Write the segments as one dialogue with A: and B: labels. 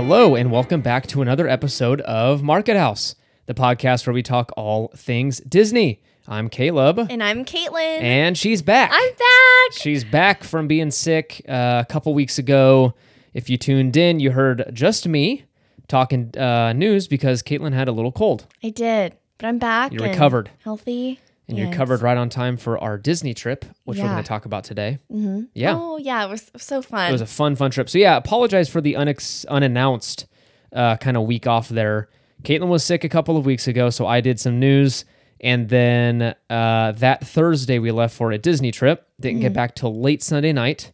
A: Hello, and welcome back to another episode of Market House, the podcast where we talk all things Disney. I'm Caleb,
B: And I'm Caitlin.
A: and she's back.
B: I'm back.
A: She's back from being sick uh, a couple weeks ago. If you tuned in, you heard just me talking uh, news because Caitlin had a little cold,
B: I did, but I'm back.
A: You recovered.
B: Healthy.
A: And you're covered right on time for our Disney trip, which we're going to talk about today.
B: hmm
A: Yeah.
B: Oh, yeah. It was so fun.
A: It was a fun, fun trip. So yeah, apologize for the unex- unannounced uh, kind of week off there. Caitlin was sick a couple of weeks ago, so I did some news, and then uh, that Thursday we left for a Disney trip. Didn't get back till late Sunday night,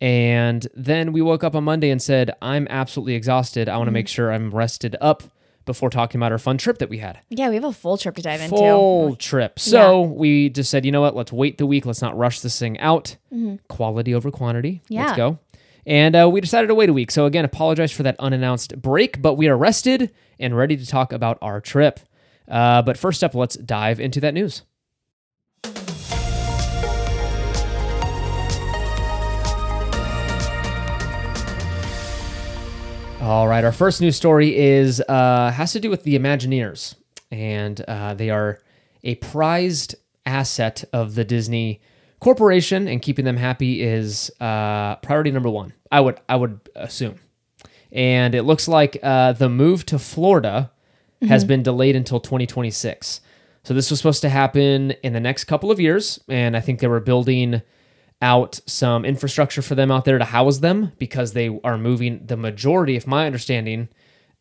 A: and then we woke up on Monday and said, "I'm absolutely exhausted. I want to make sure I'm rested up." Before talking about our fun trip that we had,
B: yeah, we have a full trip to dive
A: full
B: into.
A: trip. So we just said, you know what? Let's wait the week. Let's not rush this thing out. Quality over quantity. Let's
B: Mm-hmm. Yeah.
A: go. And uh, we decided to wait a week. So again, apologize for that unannounced break, but we are rested and ready to talk about our trip. Uh, but first up, let's dive into that news. All right, our first news story is uh, has to do with the Imagineers, and uh, they are a prized asset of the Disney Corporation, and keeping them happy is uh, priority number one. I would I would assume, and it looks like uh, the move to Florida has been delayed until 2026. So this was supposed to happen in the next couple of years, and I think they were building out some infrastructure for them out there to house them because they are moving the majority, if my understanding,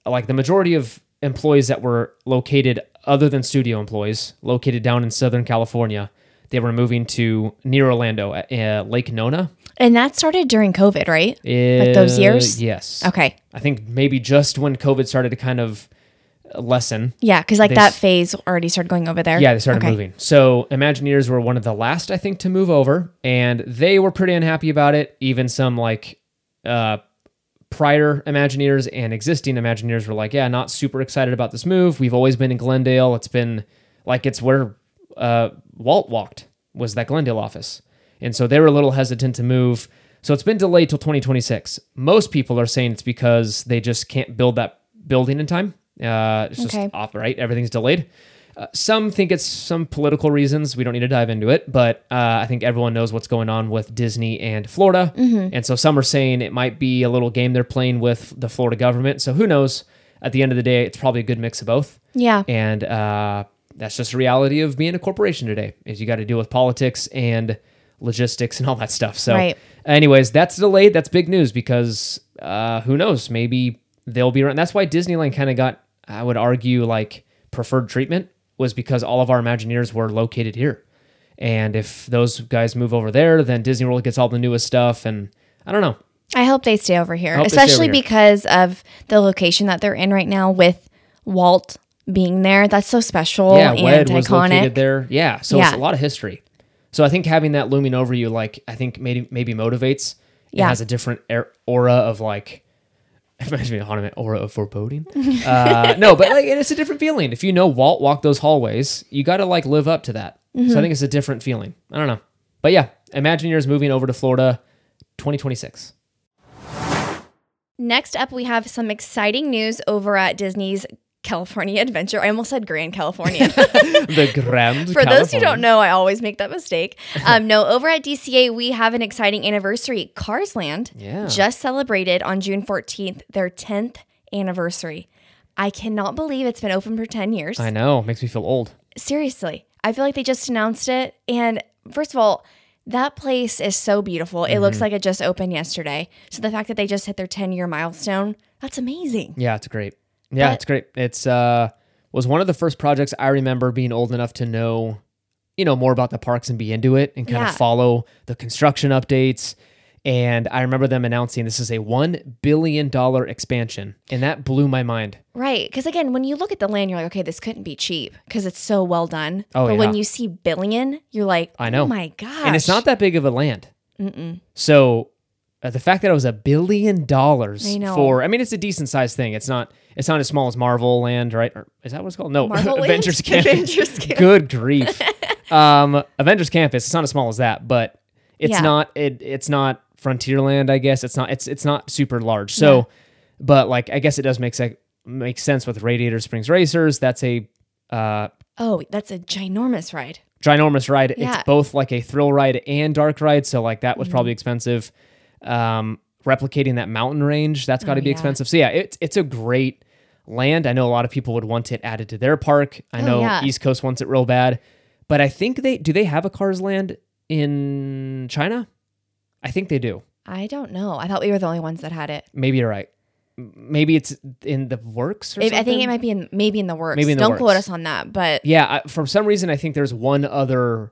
A: like the majority of employees that were located other than studio employees located down in Southern California, they were moving to near Orlando, uh, Lake Nona.
B: And that started during COVID, right? Like those
A: Uh,
B: years?
A: Yes.
B: Okay.
A: I think maybe just when COVID started to kind of lessen.
B: Yeah, because like
A: They
B: that
A: s-
B: phase already started going over there.
A: Yeah, they started
B: Okay.
A: moving. So Imagineers were one of the last, I think, to move over, and they were pretty unhappy about it. Even some like uh, prior Imagineers and existing Imagineers were like, "Yeah, not super excited about this move. We've always been in Glendale. It's been like it's where uh, Walt walked was that Glendale office, and so they were a little hesitant to move. So it's been delayed till 2026. Most people are saying it's because they just can't build that building in time. Uh, it's just
B: Okay.
A: off, right? Everything's delayed. Uh, some think it's some political reasons. We don't need to dive into it, but uh, I think everyone knows what's going on with Disney and Florida. And so some are saying it might be a little game they're playing with the Florida government. So who knows? At the end of the day, it's probably a good mix of both.
B: Yeah.
A: And uh, that's just the reality of being a corporation today. Is you got to deal with politics and logistics and all that stuff. So,
B: Right.
A: anyways, that's delayed. That's big news because uh, who knows? Maybe they'll be around. That's why Disneyland kind of got, I would argue, like preferred treatment was because all of our Imagineers were located here. And if those guys move over there, then Disney World gets all the newest stuff. And I don't know.
B: I hope they stay over here,
A: stay over
B: especially
A: here.
B: because of the location that they're in right now with Walt being there. That's so special
A: yeah,
B: and
A: WED was located there. Yeah, so it's a lot of history. So I think having that looming over you, like I think maybe maybe motivates. It
B: Yeah.
A: has a different aura of like. It reminds me of haunted aura of foreboding. uh, no, but like it's a different feeling. If you know Walt walked those hallways, you got to like live up to that.
B: Mm-hmm.
A: So I think it's a different feeling. I don't know, but yeah, Imagineers moving over to Florida, 2026.
B: Next up, we have some exciting news over at Disney's California Adventure. I almost said Grand California.
A: the Grand.
B: For those who don't know, I always make that mistake. Um, no, over at DCA, we have an exciting anniversary. Cars Land
A: Yeah.
B: just celebrated on June 14th their 10th anniversary. I cannot believe it's been open for 10 years.
A: I know, makes me feel old.
B: Seriously, I feel like they just announced it. And first of all, that place is so beautiful. It
A: Mm-hmm.
B: looks like it just opened yesterday. So the fact that they just hit their 10 year milestone, that's amazing.
A: Yeah, it's great. Yeah,
B: But-
A: it's great. It's uh was one of the first projects I remember being old enough to know, you know, more about the parks and be into it and kind
B: Yeah.
A: of follow the construction updates. And I remember them announcing this is a one billion dollar expansion, and that blew my mind.
B: Right. Because again, when you look at the land, you're like, okay, this couldn't be cheap because it's so well done.
A: Oh,
B: but when you see billion, you're like,
A: I know.
B: oh my God.
A: And it's not that big of a land. So uh, the fact that it was a billion dollars
B: I
A: for, I mean, it's a decent sized thing. It's not, it's not as small as Marvel Land, right? Or is that what it's called? No, Avengers Campus.
B: Avengers Campus.
A: Good grief. um, Avengers Campus. It's not as small as that, but it's
B: Yeah.
A: not. It, it's not Frontierland. I guess it's not. It's it's not super large. So But like, I guess it does make sense make sense with Radiator Springs Racers. That's a uh,
B: Oh, that's a ginormous ride.
A: ginormous ride.
B: Yeah.
A: It's both like a thrill ride and dark ride, so like that was
B: Mm-hmm.
A: probably expensive. Um, replicating that mountain range, that's got to
B: Oh,
A: be
B: yeah.
A: expensive. So yeah, it's it's a great land. I know a lot of people would want it added to their park. I
B: Oh,
A: know
B: yeah.
A: East Coast wants it real bad, but I think they do. They have a Cars Land in China. I think they do.
B: I don't know. I thought we were the only ones that had it.
A: Maybe you're right. Maybe it's in the works or
B: It-
A: something.
B: I think it might be in maybe in the works.
A: Maybe in the
B: don't quote us on that, but
A: Yeah, I, for some reason, I think there's one other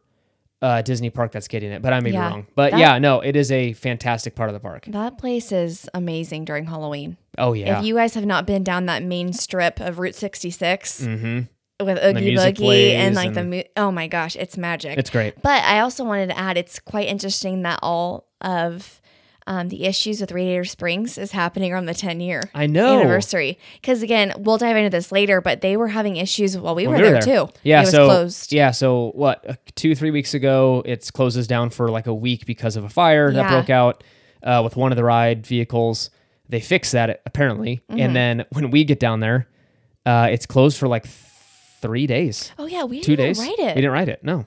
A: uh, Disney park that's getting it, but I may
B: Yeah,
A: be wrong. But
B: that-
A: yeah, no, it is a fantastic part of the park.
B: that place is amazing during Halloween.
A: Oh yeah,
B: If you guys have not been down that main strip of Route 66
A: mm-hmm.
B: with Oogie Boogie and like the mu- oh my gosh, it's magic.
A: it's great.
B: But I also wanted to add it's quite interesting that all of um, the issues with Radiator Springs is happening on the 10 year
A: I know.
B: anniversary. Because again, we'll dive into this later, but they were having issues while we
A: When
B: were
A: we
B: there, too.
A: Yeah,
B: it was
A: so
B: closed.
A: yeah, so what? uh, Two three weeks ago, it closes down for like a week because of a fire that broke out uh, with one of the ride vehicles. They fix that apparently,
B: Mm-hmm.
A: and then when we get down there, uh, it's closed for like three days,
B: Oh yeah, we
A: two
B: didn't
A: days.
B: write
A: We didn't write it. No.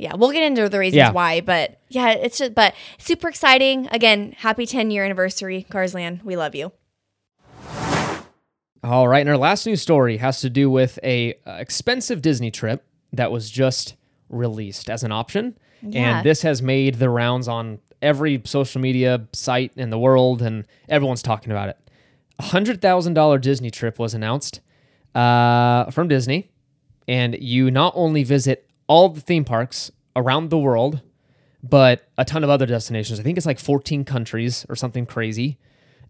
B: Yeah, we'll get into the reasons
A: Yeah.
B: why, but yeah, it's just but super exciting. Again, happy 10 year anniversary, Carsland. We love you.
A: All right, and our last news story has to do with a uh, expensive Disney trip that was just released as an option,
B: Yeah.
A: and this has made the rounds on every social media site in the world, and everyone's talking about it. A hundred thousand dollar Disney trip was announced uh, from Disney, and you not only visit all the theme parks around the world, but a ton of other destinations. I think it's like 14 countries or something crazy.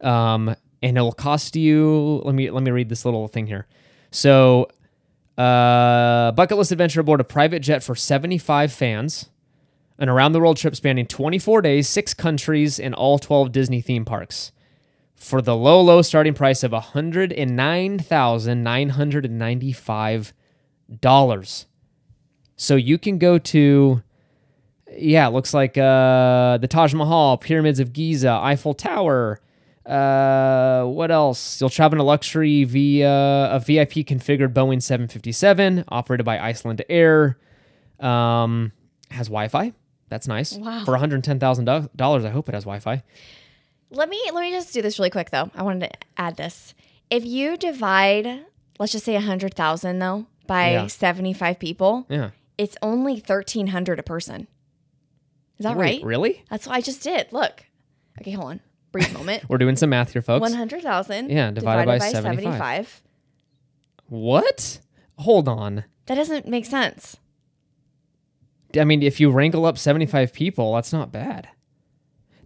A: Um, and it'll cost you. Let me let me read this little thing here. So, uh, bucket list adventure aboard a private jet for 75 fans, an around the world trip spanning 24 days, six countries, and all 12 Disney theme parks. For the low, low starting price of $109,995. So you can go to yeah, it looks like uh, the Taj Mahal, Pyramids of Giza, Eiffel Tower. Uh, what else? You'll travel in a luxury via a VIP configured Boeing 757 operated by Iceland Air. Um, has Wi-Fi. That's nice.
B: Wow.
A: For $110,000, I hope it has Wi-Fi.
B: Let me let me just do this really quick though. I wanted to add this. If you divide, let's just say a hundred thousand though, by
A: Yeah.
B: seventy five people,
A: Yeah.
B: It's only thirteen hundred a person. Is that
A: Wait,
B: right?
A: Really?
B: That's what I just did. Look. Okay, hold on. Brief moment.
A: We're doing some math here, folks.
B: One hundred thousand.
A: Yeah, divided by 75. What? Hold on.
B: That doesn't make sense.
A: I mean, if you wrangle up 75 people, that's not bad.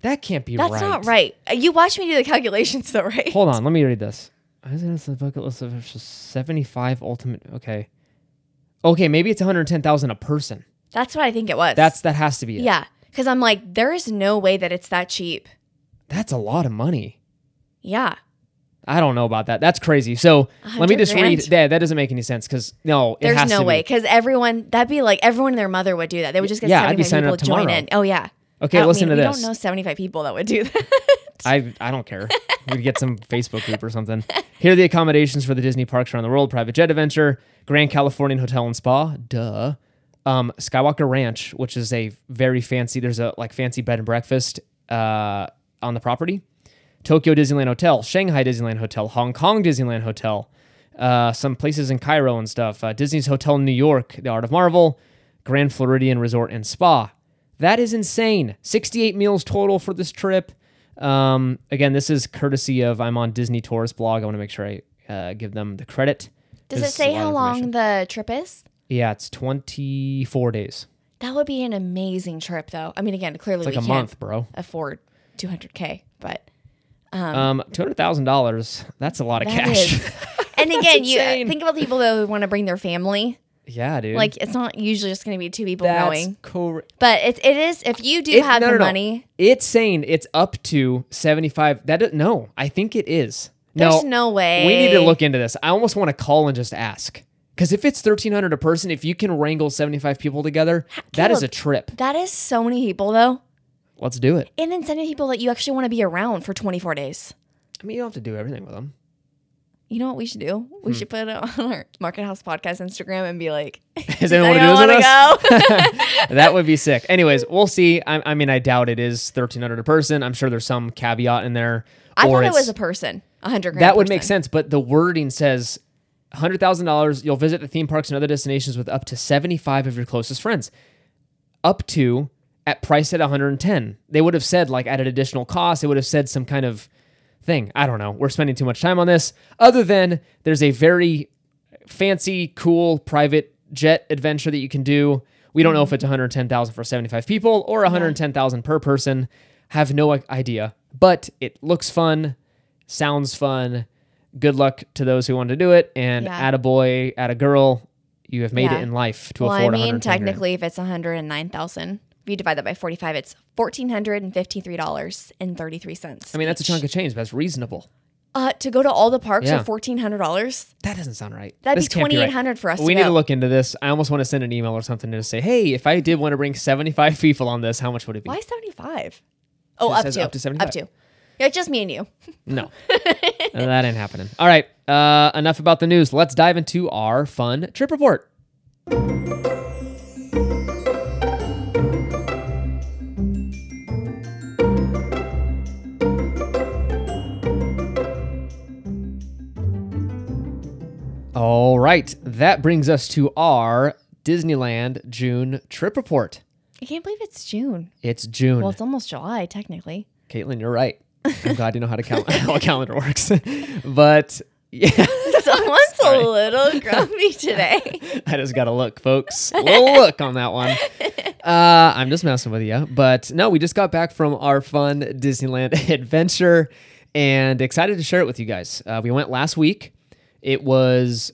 A: That can't be
B: That's
A: right.
B: not right. Uh, You watch me do the calculations though, right?
A: Hold on, let me read this. Isn't this the bucket list of 75 ultimate? Okay. Okay, maybe it's 110,000 a person.
B: That's what I think it was.
A: That's that has to be it.
B: yeah. Because I'm like, there is no way that it's that cheap.
A: That's a lot of money.
B: Yeah.
A: I don't know about that. That's crazy. So let me
B: 100
A: just read that. That doesn't make any sense because no, it
B: There's no way. Because everyone, that'd be like everyone and their mother would do that. They would just get
A: Yeah, I'd be signing
B: people
A: up
B: to join in. Oh, yeah.
A: Okay,
B: I
A: listen
B: mean,
A: to
B: we
A: this.
B: don't know 75 people that would do that.
A: I I don't care. We'd get some Facebook group or something. Here are the accommodations for the Disney parks around the world: private jet adventure, Grand Californian Hotel and Spa, duh. Um, Skywalker Ranch, which is a very fancy. There's a like fancy bed and breakfast uh, on the property. Tokyo Disneyland Hotel, Shanghai Disneyland Hotel, Hong Kong Disneyland Hotel, uh, some places in Cairo and stuff. Uh, Disney's Hotel in New York, The Art of Marvel, Grand Floridian Resort and Spa. That is insane. 68 meals total for this trip. Um, again, this is courtesy of I'm on Disney Tourist blog. I want to make sure I uh, give them the credit.
B: Does it say how long the trip is?
A: Yeah, it's 24 days.
B: That would be an amazing trip, though. I mean, again, clearly
A: It's like
B: we
A: a
B: can't
A: month, bro.
B: afford 200K, but
A: Um, $200,000. That's a lot of cash.
B: and again, you think about the people that want to bring their family.
A: Yeah, dude.
B: Like, it's not usually just going to be two people
A: that's
B: going.
A: correct.
B: But it, it is, if you do
A: It-
B: have
A: no,
B: the
A: no, no.
B: money,
A: It's saying it's up to 75. That is, no, I think it is.
B: there's no, way.
A: We need to look into this. I almost want to call and just ask. Because if it's 1300 a person, if you can wrangle 75 people together, that is a trip.
B: That is so many people, though.
A: Let's do it.
B: And then many people that you actually want to be around for 24 days.
A: I mean, you don't have to do everything with them.
B: You know what we should do? We
A: Hmm.
B: should put it on our Market House podcast Instagram and be like,
A: Does anyone want to do this with us? that would be sick. Anyways, we'll see. I, I mean, I doubt it is thirteen hundred a person. I'm sure there's some caveat in there.
B: I thought it was a person, a hundred grand.
A: that would make sense, but the wording says hundred thousand dollars. You'll visit the theme parks and other destinations with up to seventy five of your closest friends. Up to at price at 110. They would have said like at an additional cost. They would have said some kind of thing. I don't know. We're spending too much time on this. Other than there's a very fancy, cool private jet adventure that you can do. We don't know if it's 110,000 for 75 people or 110,000 per person. Have no idea, but it looks fun, sounds fun. Good luck to those who want to do it, and
B: yeah.
A: add a boy, add a girl. You have made
B: yeah.
A: it in life to
B: well,
A: afford.
B: I mean,
A: technically, grand.
B: if it's 109,000 if you divide that by forty-five, it's fourteen hundred and fifty-three dollars and thirty-three cents.
A: I mean, that's a chunk of change, but that's reasonable.
B: Uh, to go to all the parks
A: Yeah.
B: for fourteen hundred dollars.
A: That doesn't sound right.
B: That'd
A: This
B: be
A: can't right.
B: 2,800 for us to
A: We need
B: go.
A: to look into this. I almost want to send an email or something to say, hey, if I did want to bring 75 people on this, how much would it be?
B: Why seventy-five? Oh, up to
A: up to 75.
B: Up to. Yeah, just me and you.
A: No, that ain't happening. All right, uh, enough about the news. Let's dive into our fun trip report. All right, that brings us to our Disneyland June trip report.
B: I can't believe it's June.
A: It's June.
B: Well, it's almost July technically.
A: Caitlin, you're right. I'm glad you know how to count how a calendar works. but yeah,
B: Someone's a little grumpy today.
A: I just got to look, folks. A little look on that one. Uh, I'm just messing with you. But no, we just got back from our fun Disneyland adventure and excited to share it with you guys. Uh, we went last week. It was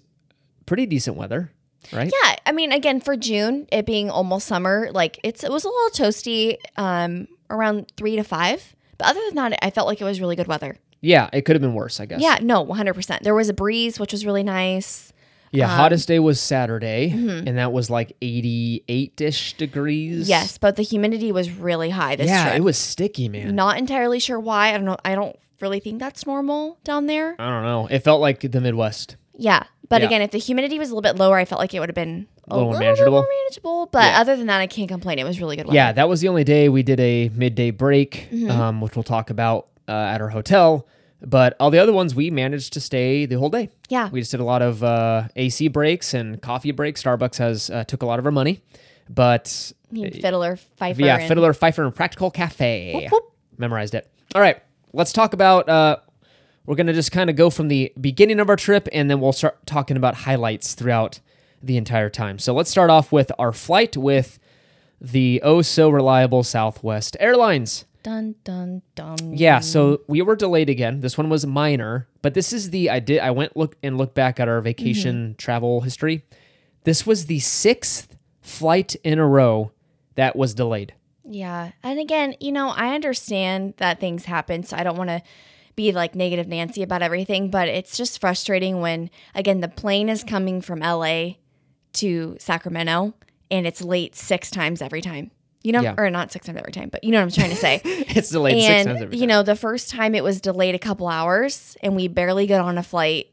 A: pretty decent weather, right?
B: Yeah, I mean, again, for June, it being almost summer, like it's it was a little toasty, um, around three to five. But other than that, I felt like it was really good weather.
A: Yeah, it could have been worse, I guess.
B: Yeah, no, one hundred percent. There was a breeze, which was really nice.
A: Yeah,
B: Um,
A: hottest day was Saturday,
B: mm-hmm.
A: and that was like 88 ish degrees.
B: Yes, but the humidity was really high this
A: Yeah,
B: trip.
A: it was sticky, man.
B: Not entirely sure why. I don't know. I don't really think that's normal down there.
A: I don't know. It felt like the Midwest.
B: Yeah, but
A: Yeah.
B: again, if the humidity was a little bit lower, I felt like it would have been a
A: little
B: little,
A: more manageable.
B: more manageable. But
A: Yeah.
B: other than that, I can't complain. It was really good weather.
A: Yeah, that was the only day we did a midday break,
B: Mm-hmm.
A: um, which we'll talk about uh, at our hotel. But all the other ones, we managed to stay the whole day.
B: yeah,
A: We just did a lot of uh, AC breaks and coffee breaks. Starbucks has uh, took a lot of our money, but
B: You need Fiddler, Fifer,
A: yeah,
B: and-
A: Fiddler, Fifer, and Practical Cafe.
B: Whoop, whoop.
A: Memorized it. All right, let's talk about. Uh, we're gonna just kind of go from the beginning of our trip, and then we'll start talking about highlights throughout the entire time. So let's start off with our flight with the oh so reliable Southwest Airlines.
B: Dun dun dun.
A: Yeah, so we were delayed again. This one was minor, but this is the I did I went look and looked back at our vacation travel history. This was the sixth flight in a row that was delayed.
B: Yeah. And again, you know, I understand that things happen, so I don't want to be like negative Nancy about everything, but it's just frustrating when again the plane is coming from LA to Sacramento and it's late six times every time. You know,
A: Yeah.
B: or not six times every time, but you know what I'm trying to say.
A: it's delayed six times
B: and
A: every
B: you know, the first time it was delayed a couple hours and we barely got on a flight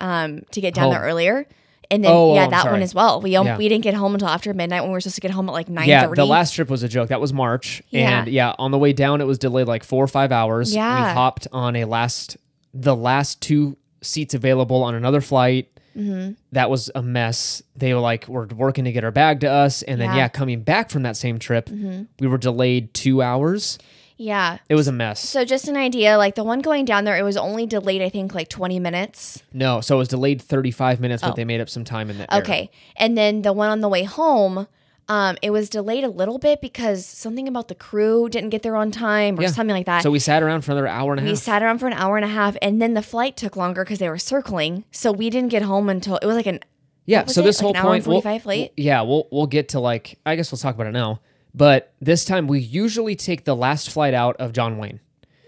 B: um to get down there earlier. And then
A: Oh, oh,
B: yeah,
A: I'm
B: that one as well. We um,
A: Yeah.
B: we didn't get home until after midnight when we were supposed to get home at like nine.
A: Yeah, the last trip was a joke. That was March.
B: Yeah.
A: And yeah, on the way down it was delayed like four or five hours.
B: Yeah.
A: We hopped on a last the last two seats available on another flight.
B: Mm-hmm.
A: That was a mess. They were like, we're working to get our bag to us. And then,
B: Yeah. Mm-hmm.
A: yeah, coming back from that same trip, we were delayed two hours.
B: Yeah.
A: It was a mess.
B: So just an idea, like the one going down there, it was only delayed, I think, like 20 minutes.
A: No, so it was delayed 35 minutes, but
B: Oh.
A: they made up some time in there.
B: Okay. And then the one on the way home, um, it was delayed a little bit because something about the crew didn't get there on time or
A: Yeah.
B: something like that.
A: So we sat around for another hour and a half.
B: we sat around for an hour and a half, and then the flight took longer because they were circling. So we didn't get home until it was like an
A: Yeah, so
B: it?
A: this
B: Like
A: whole
B: an hour and
A: point, we'll-
B: 45 late?
A: we'll- yeah, we'll we'll get to like I guess we'll talk about it now. But this time we usually take the last flight out of John Wayne,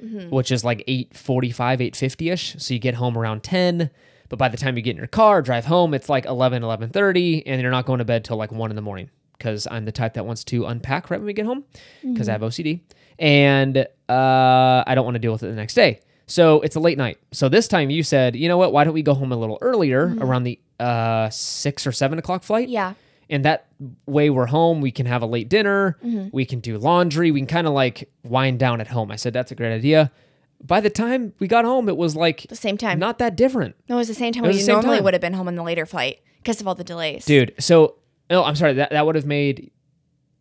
B: Mm-hmm.
A: which is like eight forty five, eight fifty ish. So you get home around ten. But by the time you get in your car, drive home, it's like 11, 11.30, and you're not going to bed till like 1 in the morning because I'm the type that wants to unpack right when we get home because I have
B: Mm-hmm.
A: OCD. And uh, I don't want to deal with it the next day. So it's a late night. So this time you said, you know what? Why don't we go home a little earlier,
B: Mm-hmm.
A: around the uh, six or seven o'clock flight?
B: Yeah.
A: And that way we're home. We can have a late dinner.
B: Mm-hmm.
A: We can do laundry. We can kind of like wind down at home. I said that's a great idea. By the time we got home, it was like
B: The same time.
A: not that different.
B: no, it was the same time we normally would have been home on the later flight because of all the delays.
A: dude. So no, I'm sorry. That that would have made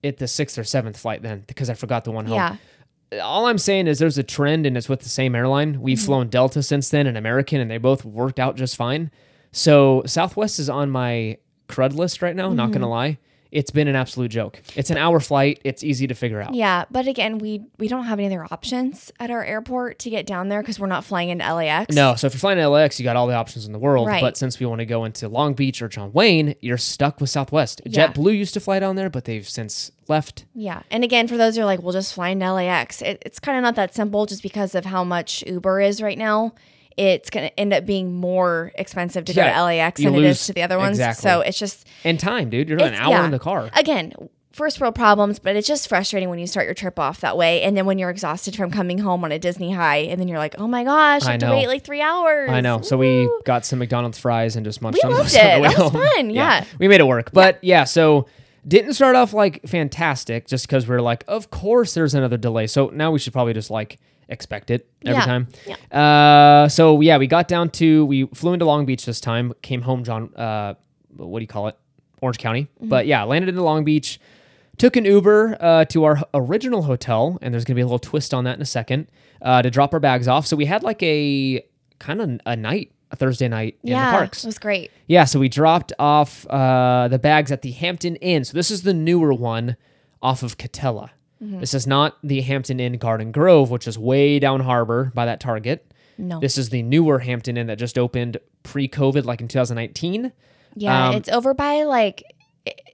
A: it the sixth or seventh flight then because I forgot the one home.
B: Yeah.
A: All I'm saying is there's a trend and it's with the same airline. We've
B: Mm-hmm.
A: flown Delta since then and American, and they both worked out just fine. So Southwest is on my crud list right now. Not
B: Mm-hmm.
A: gonna lie, it's been an absolute joke. It's an hour flight. It's easy to figure out.
B: Yeah, but again, we we don't have any other options at our airport to get down there because we're not flying into LAX.
A: No, so if you're flying to LAX, you got all the options in the world.
B: Right.
A: But since we want to go into Long Beach or John Wayne, you're stuck with Southwest.
B: Yeah.
A: JetBlue used to fly down there, but they've since left.
B: Yeah, and again, for those who are like, we'll just fly into LAX. It, it's kind of not that simple, just because of how much Uber is right now. It's gonna end up being more expensive to go to LAX than it is to the other ones.
A: exactly.
B: So it's just
A: And time, dude. You're an hour
B: yeah.
A: in the car.
B: again first world problems but it's just frustrating when you start your trip off that way and then when you're exhausted from coming home on a disney high and then you're like oh my gosh i
A: I
B: have to wait like three hours
A: I know. So we got some McDonald's fries and just munched
B: We
A: on
B: loved
A: those on the way
B: That was
A: home.
B: fun, yeah.
A: We made it work. But yeah, so didn't start off like fantastic just because we are like, of course there's another delay. So now we should probably just like expect it every
B: Yeah.
A: time. Uh, so yeah, we got down to we flew into Long Beach this time, came home John uh what do you call it? Orange County.
B: Mm-hmm.
A: But yeah, landed in Long Beach. Took an Uber uh, to our original hotel, and there's gonna be a little twist on that in a second, uh, to drop our bags off. So we had like a kind of a night, a Thursday night in the parks.
B: Yeah, it was great
A: Yeah, so we dropped off uh, the bags at the Hampton Inn. So this is the newer one off of Katella.
B: Mm-hmm.
A: This is not the Hampton Inn Garden Grove, which is way down harbor by that Target.
B: no
A: This is the newer Hampton Inn that just opened pre-COVID, like in 2019.
B: yeah
A: um,
B: it's over by like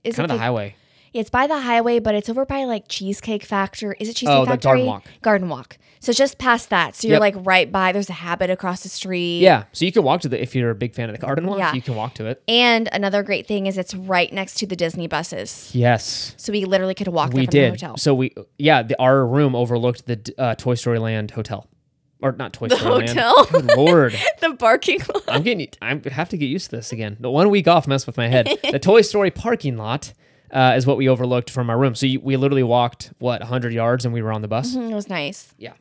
B: is
A: Kind
B: it
A: of the
B: the,
A: highway.
B: it's by the highway but it's over by like cheesecake factory is it cheesecake
A: Oh, the
B: factory
A: Garden Walk.
B: garden walk so it's just past that so you're
A: Yep.
B: like right by there's a habit across the street
A: Yeah, so you can walk to the if you're a big fan of the Garden Walk,
B: Yeah.
A: you can walk to it.
B: and another great thing is it's right next to the disney buses
A: Yes.
B: so we literally could walk there
A: we
B: from
A: did.
B: the hotel
A: So we, yeah, the, our room overlooked the uh, Toy Story Land hotel, or not Toy Story
B: hotel?
A: Land. Good lord,
B: the parking lot
A: I'm getting. I have to get used to this again. The one week off messed with my head. the Toy Story parking lot uh, is what we overlooked from our room. So you, we literally walked what 100 yards and we were on the bus.
B: it was nice
A: Yeah.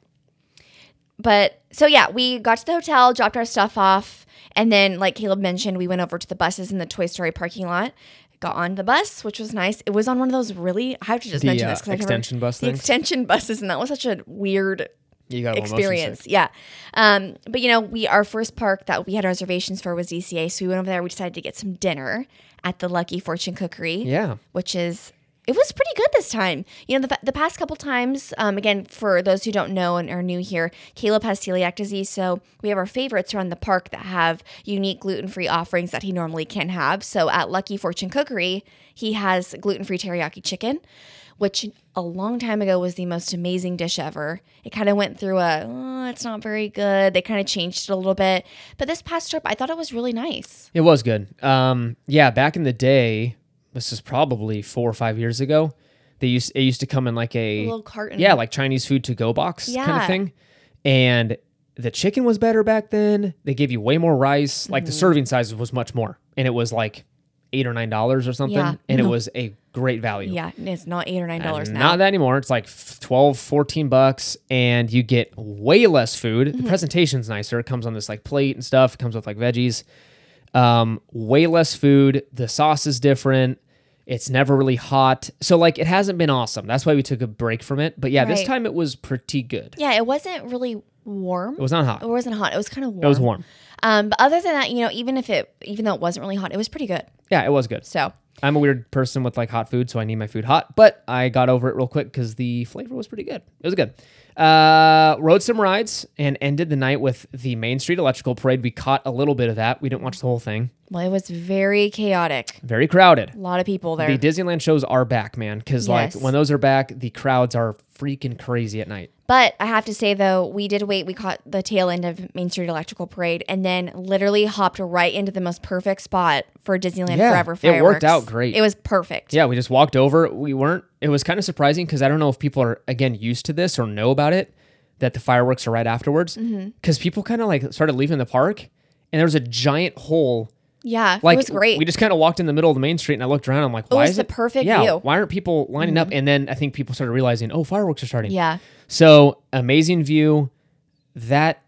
B: But so yeah, we got to the hotel, dropped our stuff off, and then like Caleb mentioned, we went over to the buses in the Toy Story parking lot. Got on the bus, which was nice. It was on one of those really. I have to just
A: The,
B: mention
A: uh,
B: this because
A: extension bus
B: the
A: things?
B: extension buses, and that was such a weird
A: You got a little motion
B: experience. Yeah. Um, but you know, we our first park that we had reservations for was DCA, so we went over there. We decided to get some dinner at the Lucky Fortune Cookery
A: Yeah.
B: which is it was pretty good this time. You know, the, the past couple times, um, again, for those who don't know and are new here, Caleb has celiac disease. So we have our favorites around the park that have unique gluten free offerings that he normally can't have. So at Lucky Fortune Cookery, he has gluten free teriyaki chicken, which a long time ago was the most amazing dish ever. It kind of went through a, oh, it's not very good. They kind of changed it a little bit. But this past trip, I thought it was really nice.
A: It was good. Um, yeah, back in the day, this is probably four or five years ago. They used it used to come in like a,
B: A little carton.
A: yeah, like Chinese food to go box kind of thing, and the chicken was better back then. They gave you way more rice. Like
B: Mm-hmm.
A: the serving size was much more, and it was like eight or nine dollars or something,
B: Yeah.
A: and it was a great value.
B: Yeah, it's not eight or nine dollars now.
A: Not that anymore. It's like f- 12, 14 bucks, and you get way less food.
B: Mm-hmm.
A: The presentation's nicer. It comes on this like plate and stuff. It comes with like veggies. Um, way less food. The sauce is different. It's never really hot. So like it hasn't been awesome. That's why we took a break from it. But yeah, this
B: Right.
A: time it was pretty good.
B: Yeah, it wasn't really warm.
A: It was not hot.
B: It wasn't hot. It was kind of warm.
A: It was warm.
B: Um, but other than that, you know, even if it, even though it wasn't really hot, it was pretty good.
A: Yeah, it was good.
B: So
A: I'm a weird person with like hot food, so I need my food hot. But I got over it real quick because the flavor was pretty good. It was good. Uh, rode some rides and ended the night with the Main Street Electrical Parade. We caught a little bit of that. We didn't watch the whole thing.
B: Well, it was very chaotic.
A: Very crowded.
B: A lot of people there.
A: The Disneyland shows are back, man. Because
B: Yes.
A: like when those are back, the crowds are freaking crazy at night.
B: But I have to say though, we did wait. We caught the tail end of Main Street Electrical Parade, and then literally hopped right into the most perfect spot for Disneyland
A: Yeah,
B: Forever fireworks.
A: it worked out great.
B: It was perfect.
A: Yeah, we just walked over. We weren't. It was kind of surprising because I don't know if people are again used to this or know about it. that the fireworks are right afterwards
B: Mm-hmm.
A: because people kind of like started leaving the park and there was a giant hole
B: Yeah,
A: like
B: it was great.
A: we just kind of walked in the middle of the main street and i looked around i'm like why
B: was
A: is
B: the
A: it
B: perfect
A: yeah
B: view. Mm-hmm.
A: why aren't people lining up and then i think people started realizing oh fireworks are starting
B: yeah.
A: so amazing view that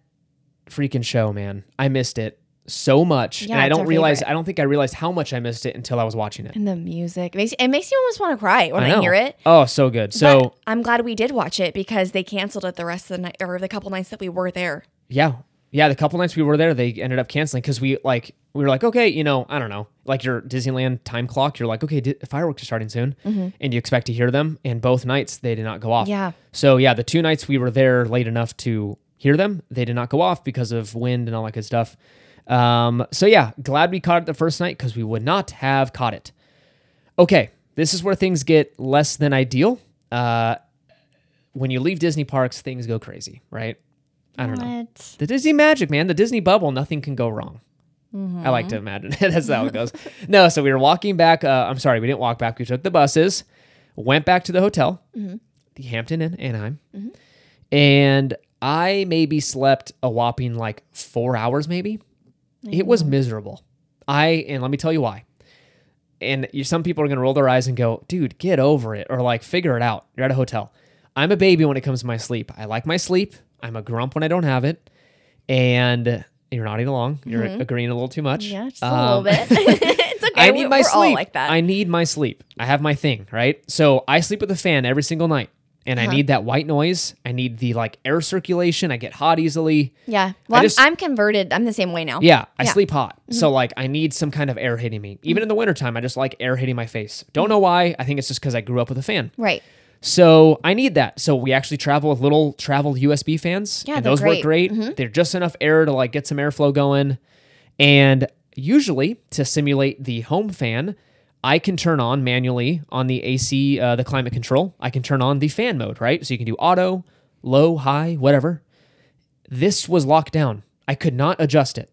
A: freaking show man i missed it so much
B: Yeah,
A: and i don't realize
B: favorite.
A: i don't think i realized how much i missed it until i was watching it
B: And the music it makes it makes you almost want to cry when
A: i
B: I, hear it.
A: oh so good so
B: But I'm glad we did watch it because they canceled it the rest of the night or the couple nights that we were there.
A: Yeah. Yeah, the couple nights we were there, they ended up canceling because we like we were like, okay, you know, I don't know, like your Disneyland time clock. You're like, okay, di- fireworks are starting soon, and you expect to hear them. And both nights they did not go off.
B: Mm-hmm. Yeah.
A: So yeah, the two nights we were there late enough to hear them, they did not go off because of wind and all that good stuff. Um, so yeah, glad we caught it the first night because we would not have caught it. Okay, this is where things get less than ideal. Uh, when you leave Disney parks, things go crazy, right? I don't know.
B: What?
A: The Disney magic, man. The Disney bubble, nothing can go wrong. I like to mm-hmm. imagine that's how it goes. no, so we were walking back. Uh, I'm sorry, we didn't walk back. We took the buses, went back to the hotel, mm-hmm. the Hampton Inn, Anaheim, mm-hmm. and I maybe slept a whopping like four hours, maybe. It was miserable. I and let me tell you why. And you, some people are gonna roll their eyes and go, "Dude, get over it," or like, "Figure it out." You're at a hotel. I'm a baby when it comes to my sleep. I like my sleep. I'm a grump when I don't have it. And you're nodding along. You're agreeing a little too much.
B: Yeah, just a
A: Um,
B: little bit. it's okay.
A: I
B: we-
A: need my
B: we're
A: sleep.
B: all like that.
A: I need my sleep. I have my thing, right? So I sleep with a fan every single night. And
B: Uh-huh.
A: I need that white noise. I need the like air circulation. I get hot easily.
B: yeah. Well,
A: just-
B: I'm, I'm converted. I'm the same way now.
A: Yeah, I
B: Yeah. Mm-hmm.
A: sleep hot. So like I need some kind of air hitting me. Even in the wintertime, I just like air hitting my face. Don't know why. I think it's just because I grew up with a fan.
B: Right.
A: So I need that. So we actually travel with little travel USB fans.
B: Yeah,
A: and those work
B: great. Mm-hmm.
A: They're just enough air to like get some airflow going. And usually to simulate the home fan, I can turn on manually on the AC, uh, the climate control. I can turn on the fan mode, right? So you can do auto, low, high, whatever. This was locked down. I could not adjust it.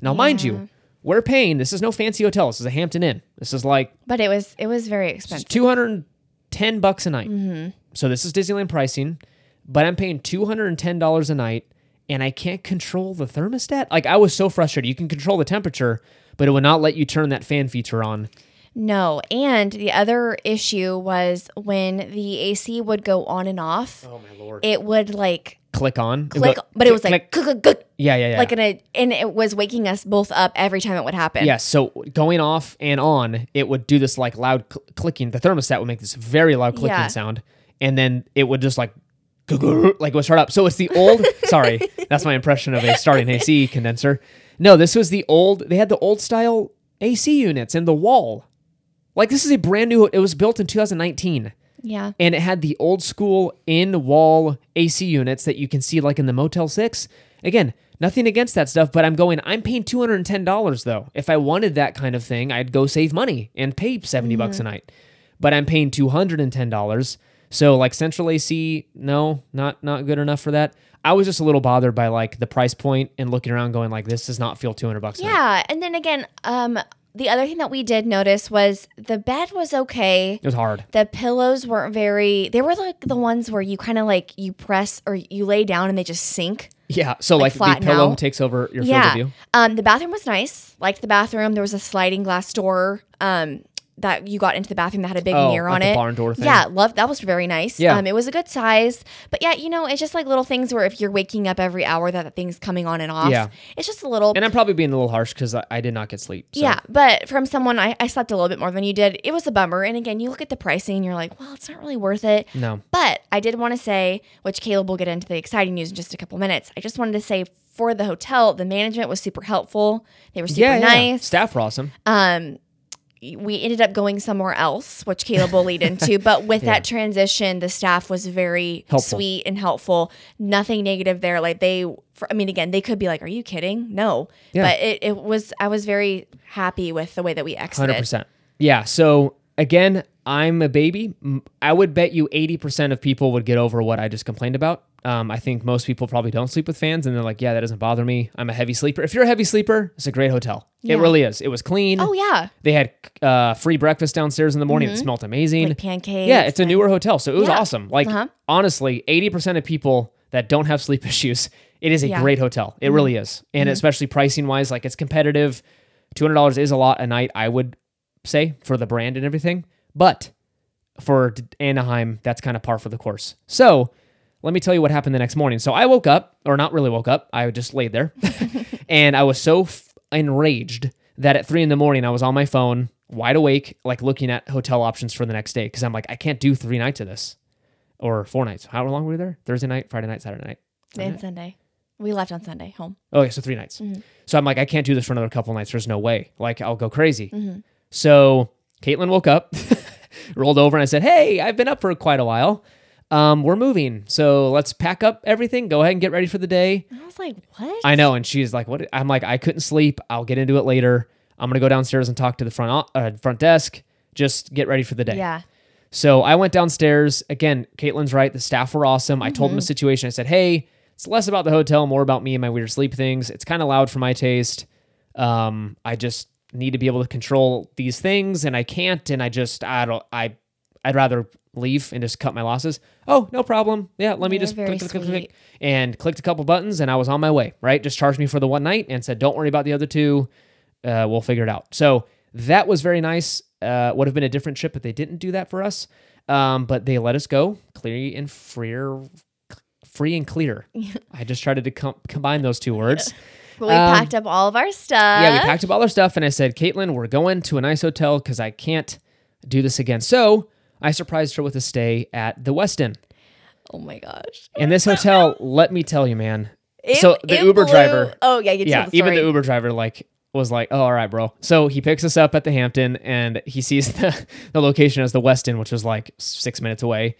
A: Now, mind you, we're paying. This is no fancy hotel. This is a Hampton Inn. This is like
B: But it was it was very expensive.
A: two hundred and ten bucks a night.
B: Mm-hmm.
A: So this is Disneyland pricing, but I'm paying two hundred and ten dollars a night, and I can't control the thermostat. Like I was so frustrated. You can control the temperature, but it would not let you turn that fan feature on.
B: No, and the other issue was when the AC would go on and off.
A: Oh my lord!
B: It would like
A: Click on, It
B: click,
A: go
B: but it was
A: click,
B: like
A: click.
B: click, click, click,
A: yeah, yeah, yeah.
B: like in a, and it was waking us both up every time it would happen.
A: Yes. So going off and on, it would do this like loud cl- clicking. The thermostat would make this very loud clicking
B: Yeah.
A: sound, and then it would just like like it would start up. So it's the old. sorry, that's my impression of a starting AC condenser. No, this was the old. They had the old style AC units in the wall. Like this is a brand new. It was built in 2019
B: yeah,
A: and it had the old school in wall AC units that you can see like in the Motel 6. Again, nothing against that stuff, but I'm going, I'm paying $210 though. If I wanted that kind of thing, I'd go save money and pay 70 bucks a night. But I'm paying $210. So like central AC, no, not not good enough for that. I was just a little bothered by like the price point and looking around going like this does not feel 200 bucks
B: yeah. And then again, um, the other thing that we did notice was the bed was okay.
A: It was hard.
B: The pillows weren't very. They were like the ones where you kind of like you press or you lay down and they just sink.
A: Yeah, so like, the
B: flatten
A: pillow
B: out.
A: takes over your field of view.
B: Um, the bathroom was nice. Liked the bathroom. There was a sliding glass door. Um, that you got into the bathroom that had a big
A: Oh,
B: mirror
A: like
B: on
A: the
B: it.
A: barn door thing?
B: Yeah, love that was very nice.
A: Yeah.
B: Um, it was a good size. But yeah, you know, it's just like little things where if you're waking up every hour that the thing's coming on and off.
A: Yeah.
B: It's just a little
A: And I'm probably being a little harsh because I, I did not get sleep. So.
B: Yeah, but from someone I, I slept a little bit more than you did, it was a bummer. And again, you look at the pricing and you're like, well, it's not really worth it.
A: No.
B: But I did want to say, which Caleb will get into the exciting news in just a couple minutes. I just wanted to say for the hotel, the management was super helpful. They were super
A: yeah, yeah.
B: nice.
A: Staff were awesome.
B: Um, we ended up going somewhere else, which Caleb will lead into. But with
A: Yeah.
B: that transition, the staff was very
A: Helpful.
B: sweet and helpful. Nothing negative there. Like they, I mean, again, they could be like, "Are you kidding?" No,
A: Yeah.
B: but it, it was. I was very happy with the way that we exited.
A: Hundred percent. Yeah. So again, I'm a baby. I would bet you eighty percent of people would get over what I just complained about. Um, I think most people probably don't sleep with fans, and they're like, "Yeah, that doesn't bother me. I'm a heavy sleeper." If you're a heavy sleeper, it's a great hotel. It really is. It was clean.
B: Oh yeah,
A: They had uh, free breakfast downstairs in the morning. It smelled amazing.
B: like pancakes.
A: yeah, it's a
B: and-
A: newer hotel, so it was
B: Yeah.
A: awesome. Like
B: Uh-huh.
A: honestly, eighty percent of people that don't have sleep issues, it is a
B: Yeah.
A: great hotel. It really is. And especially pricing wise, like it's competitive. $200 is a lot a night, I would say, for the brand and everything. But for Anaheim, that's kind of par for the course. So let me tell you what happened the next morning. So I woke up, or not really woke up, I just laid there. and I was so f- enraged that at three in the morning, I was on my phone, wide awake, like looking at hotel options for the next day. Cause I'm like, I can't do three nights of this or four nights. How long were we there? Thursday night, Friday night, Saturday night.
B: And Sunday. We left on Sunday home.
A: Okay, so three nights.
B: Mm-hmm.
A: So I'm like, I can't do this for another couple nights. There's no way. Like, I'll go crazy.
B: Mm-hmm.
A: So Caitlin woke up, rolled over, and I said, Hey, I've been up for quite a while. Um, we're moving. So let's pack up everything. Go ahead and get ready for the day.
B: I was like, what?
A: I know. And she's like, What? I'm like, I couldn't sleep. I'll get into it later. I'm going to go downstairs and talk to the front, uh, front desk. Just get ready for the day.
B: Yeah.
A: So I went downstairs. Again, Caitlin's right. The staff were awesome. I told them the situation. I said, hey, it's less about the hotel, more about me and my weird sleep things. It's kind of loud for my taste. Um, I just need to be able to control these things and I can't. And I just, I don't, I, I'd rather leave and just cut my losses. Oh, no problem. Yeah, let me
B: They're
A: just click, click, click, click, and clicked a couple buttons and I was on my way, right? Just charged me for the one night and said, don't worry about the other two. Uh, we'll figure it out. So that was very nice. Uh, would have been a different trip, but they didn't do that for us. Um, but they let us go clear and freer, free and clear. I just tried to com- combine those two words.
B: We
A: Um,
B: packed up all of our stuff.
A: Yeah, we packed up all our stuff, and I said, Caitlin, we're going to a nice hotel because I can't do this again. So I surprised her with a stay at the Westin.
B: Oh my gosh.
A: And this hotel, let me tell you, man.
B: It-
A: so the Uber
B: blew-
A: driver,
B: Oh yeah, you
A: yeah,
B: the
A: even the. Uber driver, like, was like, "Oh, all right, bro." So he picks us up at the Hampton, and he sees the the location as the Westin, which was like six minutes away.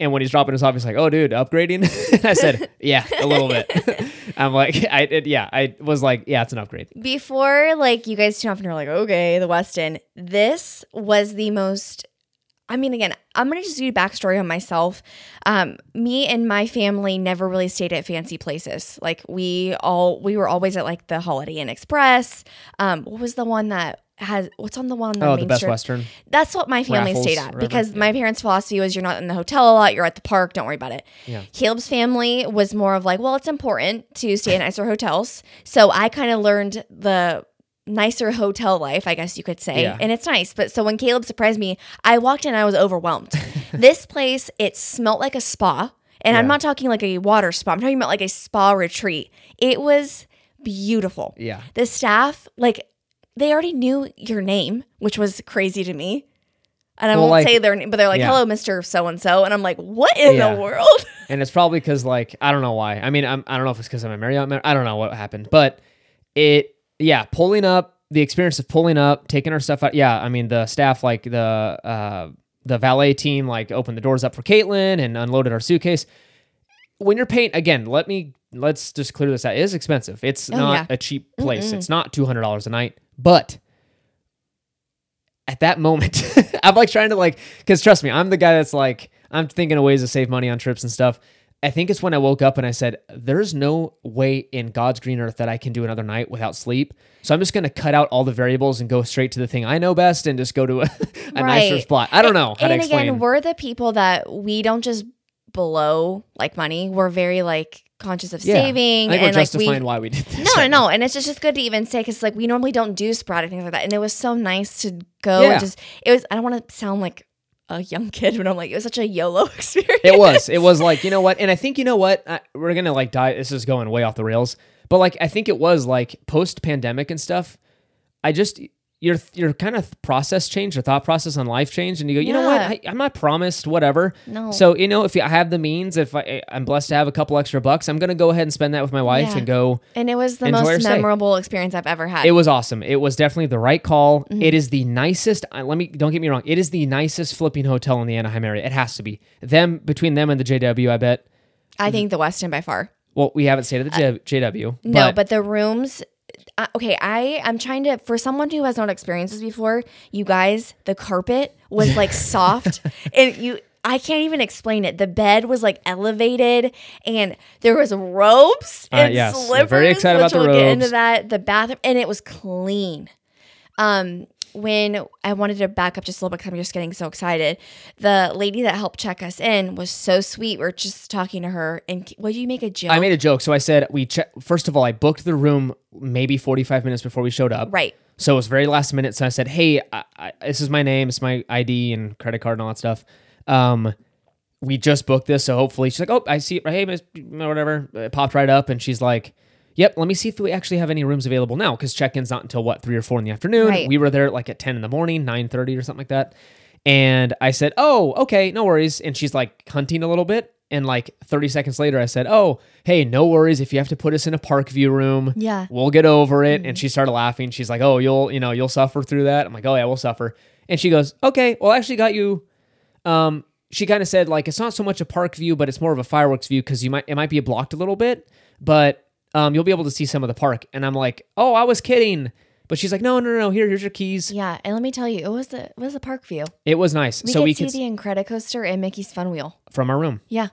A: And when he's dropping us off, he's like, "Oh, dude, upgrading." I said, "Yeah, a little bit." I'm like, "I it, yeah." I was like, "Yeah, it's an upgrade."
B: Before like you guys tune off and you're like, okay, the Westin. This was the most I mean, again, I'm gonna just do a backstory on myself. Um, me and my family never really stayed at fancy places. Like we all we were always at like the Holiday Inn Express. Um, what was the one that has what's on the one on the
A: Oh,
B: main
A: the Best
B: Strip?
A: Western.
B: That's what my family
A: Raffles,
B: stayed at because
A: Yeah.
B: my parents' philosophy was you're not in the hotel a lot, you're at the park, don't worry about it.
A: Yeah.
B: Caleb's family was more of like, well, it's important to stay in nicer hotels. So I kind of learned the nicer hotel life, I guess you could say.
A: Yeah.
B: And it's nice. But so when Caleb surprised me, I walked in, I was overwhelmed. this place, it smelt like a spa. And I'm not talking like a water spa, I'm talking about like a spa retreat. It was beautiful.
A: Yeah.
B: The staff, like, they already knew your name, which was crazy to me. And I
A: Well,
B: won't
A: like-
B: say their name, but they're like,
A: Yeah.
B: "Hello, Mister So and So," and I'm like, "What in
A: Yeah.
B: the world?"
A: and it's probably because like I don't know why. I mean, I'm, I don't know if it's because I'm a Marriott member. I don't know what happened, but it yeah, pulling up the experience of pulling up, taking our stuff out. Yeah, I mean the staff like the uh the valet team like opened the doors up for Caitlin and unloaded our suitcase. When you're paying again, let me let's just clear this out. It is expensive. It's
B: Oh,
A: not
B: yeah.
A: a cheap place. It's not two hundred dollars a night, but at that moment, I'm like trying to like, because trust me, I'm the guy that's like, I'm thinking of ways to save money on trips and stuff. I think it's when I woke up and I said, there's no way in God's green earth that I can do another night without sleep. So I'm just going to cut out all the variables and go straight to the thing I know best and just go to a, a nicer spot. I don't know how to
B: and
A: explain.
B: again, we're the people that we don't just blow like money. We're very like conscious of
A: yeah.
B: saving
A: I think
B: and
A: we're
B: like we.
A: justifying why we did this.
B: No, no,
A: right
B: no, and it's just, just good to even say because like we normally don't do sporadic things like that, and it was so nice to go
A: Yeah.
B: and just it was. I don't want to sound like a young kid, but I'm like it was such a YOLO experience.
A: it was it was like you know what and i think you know what I, we're gonna like die this is going way off the rails but like i think it was like post pandemic and stuff i just your your kind of process changed your thought process on life changed and you go you know what I, i'm not promised whatever
B: No.
A: so you know if i have the means if I, i'm blessed to have a couple extra bucks i'm gonna go ahead and spend that with my wife
B: Yeah.
A: and go
B: And it was the most memorable experience I've ever had.
A: it was awesome. It was definitely the right call.
B: Mm-hmm.
A: It is the nicest. uh, Let me don't get me wrong. It is the nicest flipping hotel in the Anaheim area. It has to be. Them between them and the JW. I bet.
B: I think the Westin by far.
A: Well, we haven't stayed at the J- JW.
B: No, but the rooms. Uh, okay, I I'm trying to for someone who has not experienced this before. You guys, the carpet was like soft, and you. I can't even explain it. The bed was like elevated, and there was robes
A: Uh,
B: and
A: yes. We're
B: slippers.
A: very excited about
B: which
A: the
B: we'll get into that. The bathroom, and it was clean. Um, when I wanted to back up just a little bit because I'm just getting so excited. The lady that helped check us in was so sweet. We are just talking to her, and what do you make a joke?
A: I made a joke. So I said, we check. First of all, I booked the room maybe 45 minutes before we showed up.
B: right.
A: So it was very last minute. So I said, "Hey, I, I, this is my name, it's my ID and credit card and all that stuff. Um, we just booked this, so hopefully she's like, oh, I see it. Hey, miss, whatever. It popped right up, and she's like, yep. Let me see if we actually have any rooms available now, because check-in's not until what three or four in the afternoon.
B: Right.
A: We were there like at 10 in the morning, 9:30 or something like that. And I said, oh, okay, no worries. And she's like hunting a little bit. And like 30 seconds later, I said, oh, hey, no worries. If you have to put us in a park view room,
B: Yeah.
A: we'll get over it. And she started laughing. She's like, oh, you'll, you know, you'll suffer through that. I'm like, oh yeah, we'll suffer. And she goes, okay, well, I actually got you. Um, she kind of said like it's not so much a park view, but it's more of a fireworks view because you might it might be blocked a little bit, but um, you'll be able to see some of the park. And I'm like, oh, I was kidding. But she's like, no, no, no, no. Here, here's your keys.
B: Yeah, and let me tell you, it was the it was the park view.
A: It was nice.
B: So we
A: so
B: could
A: we
B: see
A: could
B: the Incredicoaster and Mickey's Fun Wheel.
A: from our room.
B: Yeah,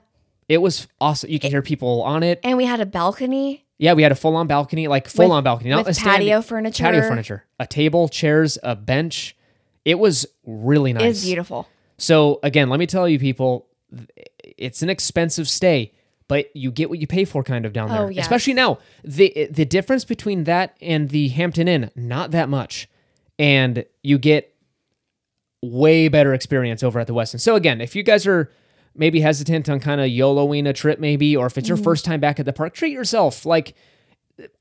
A: It was awesome. You could hear people on it.
B: and we had a balcony
A: Yeah, we had a full on balcony, like full on balcony, not
B: with patio furniture.
A: patio furniture, a table, chairs, a bench. It was really nice.
B: It was beautiful.
A: So again, let me tell you, people, it's an expensive stay, but you get what you pay for, kind of down there.
B: Oh, yes.
A: Especially now, the the difference between that and the Hampton Inn, not that much, and you get way better experience over at the Westin. So again, if you guys are maybe hesitant on kind of YOLOing a trip, maybe, or if it's your
B: Mm-hmm.
A: first time back at the park, treat yourself. Like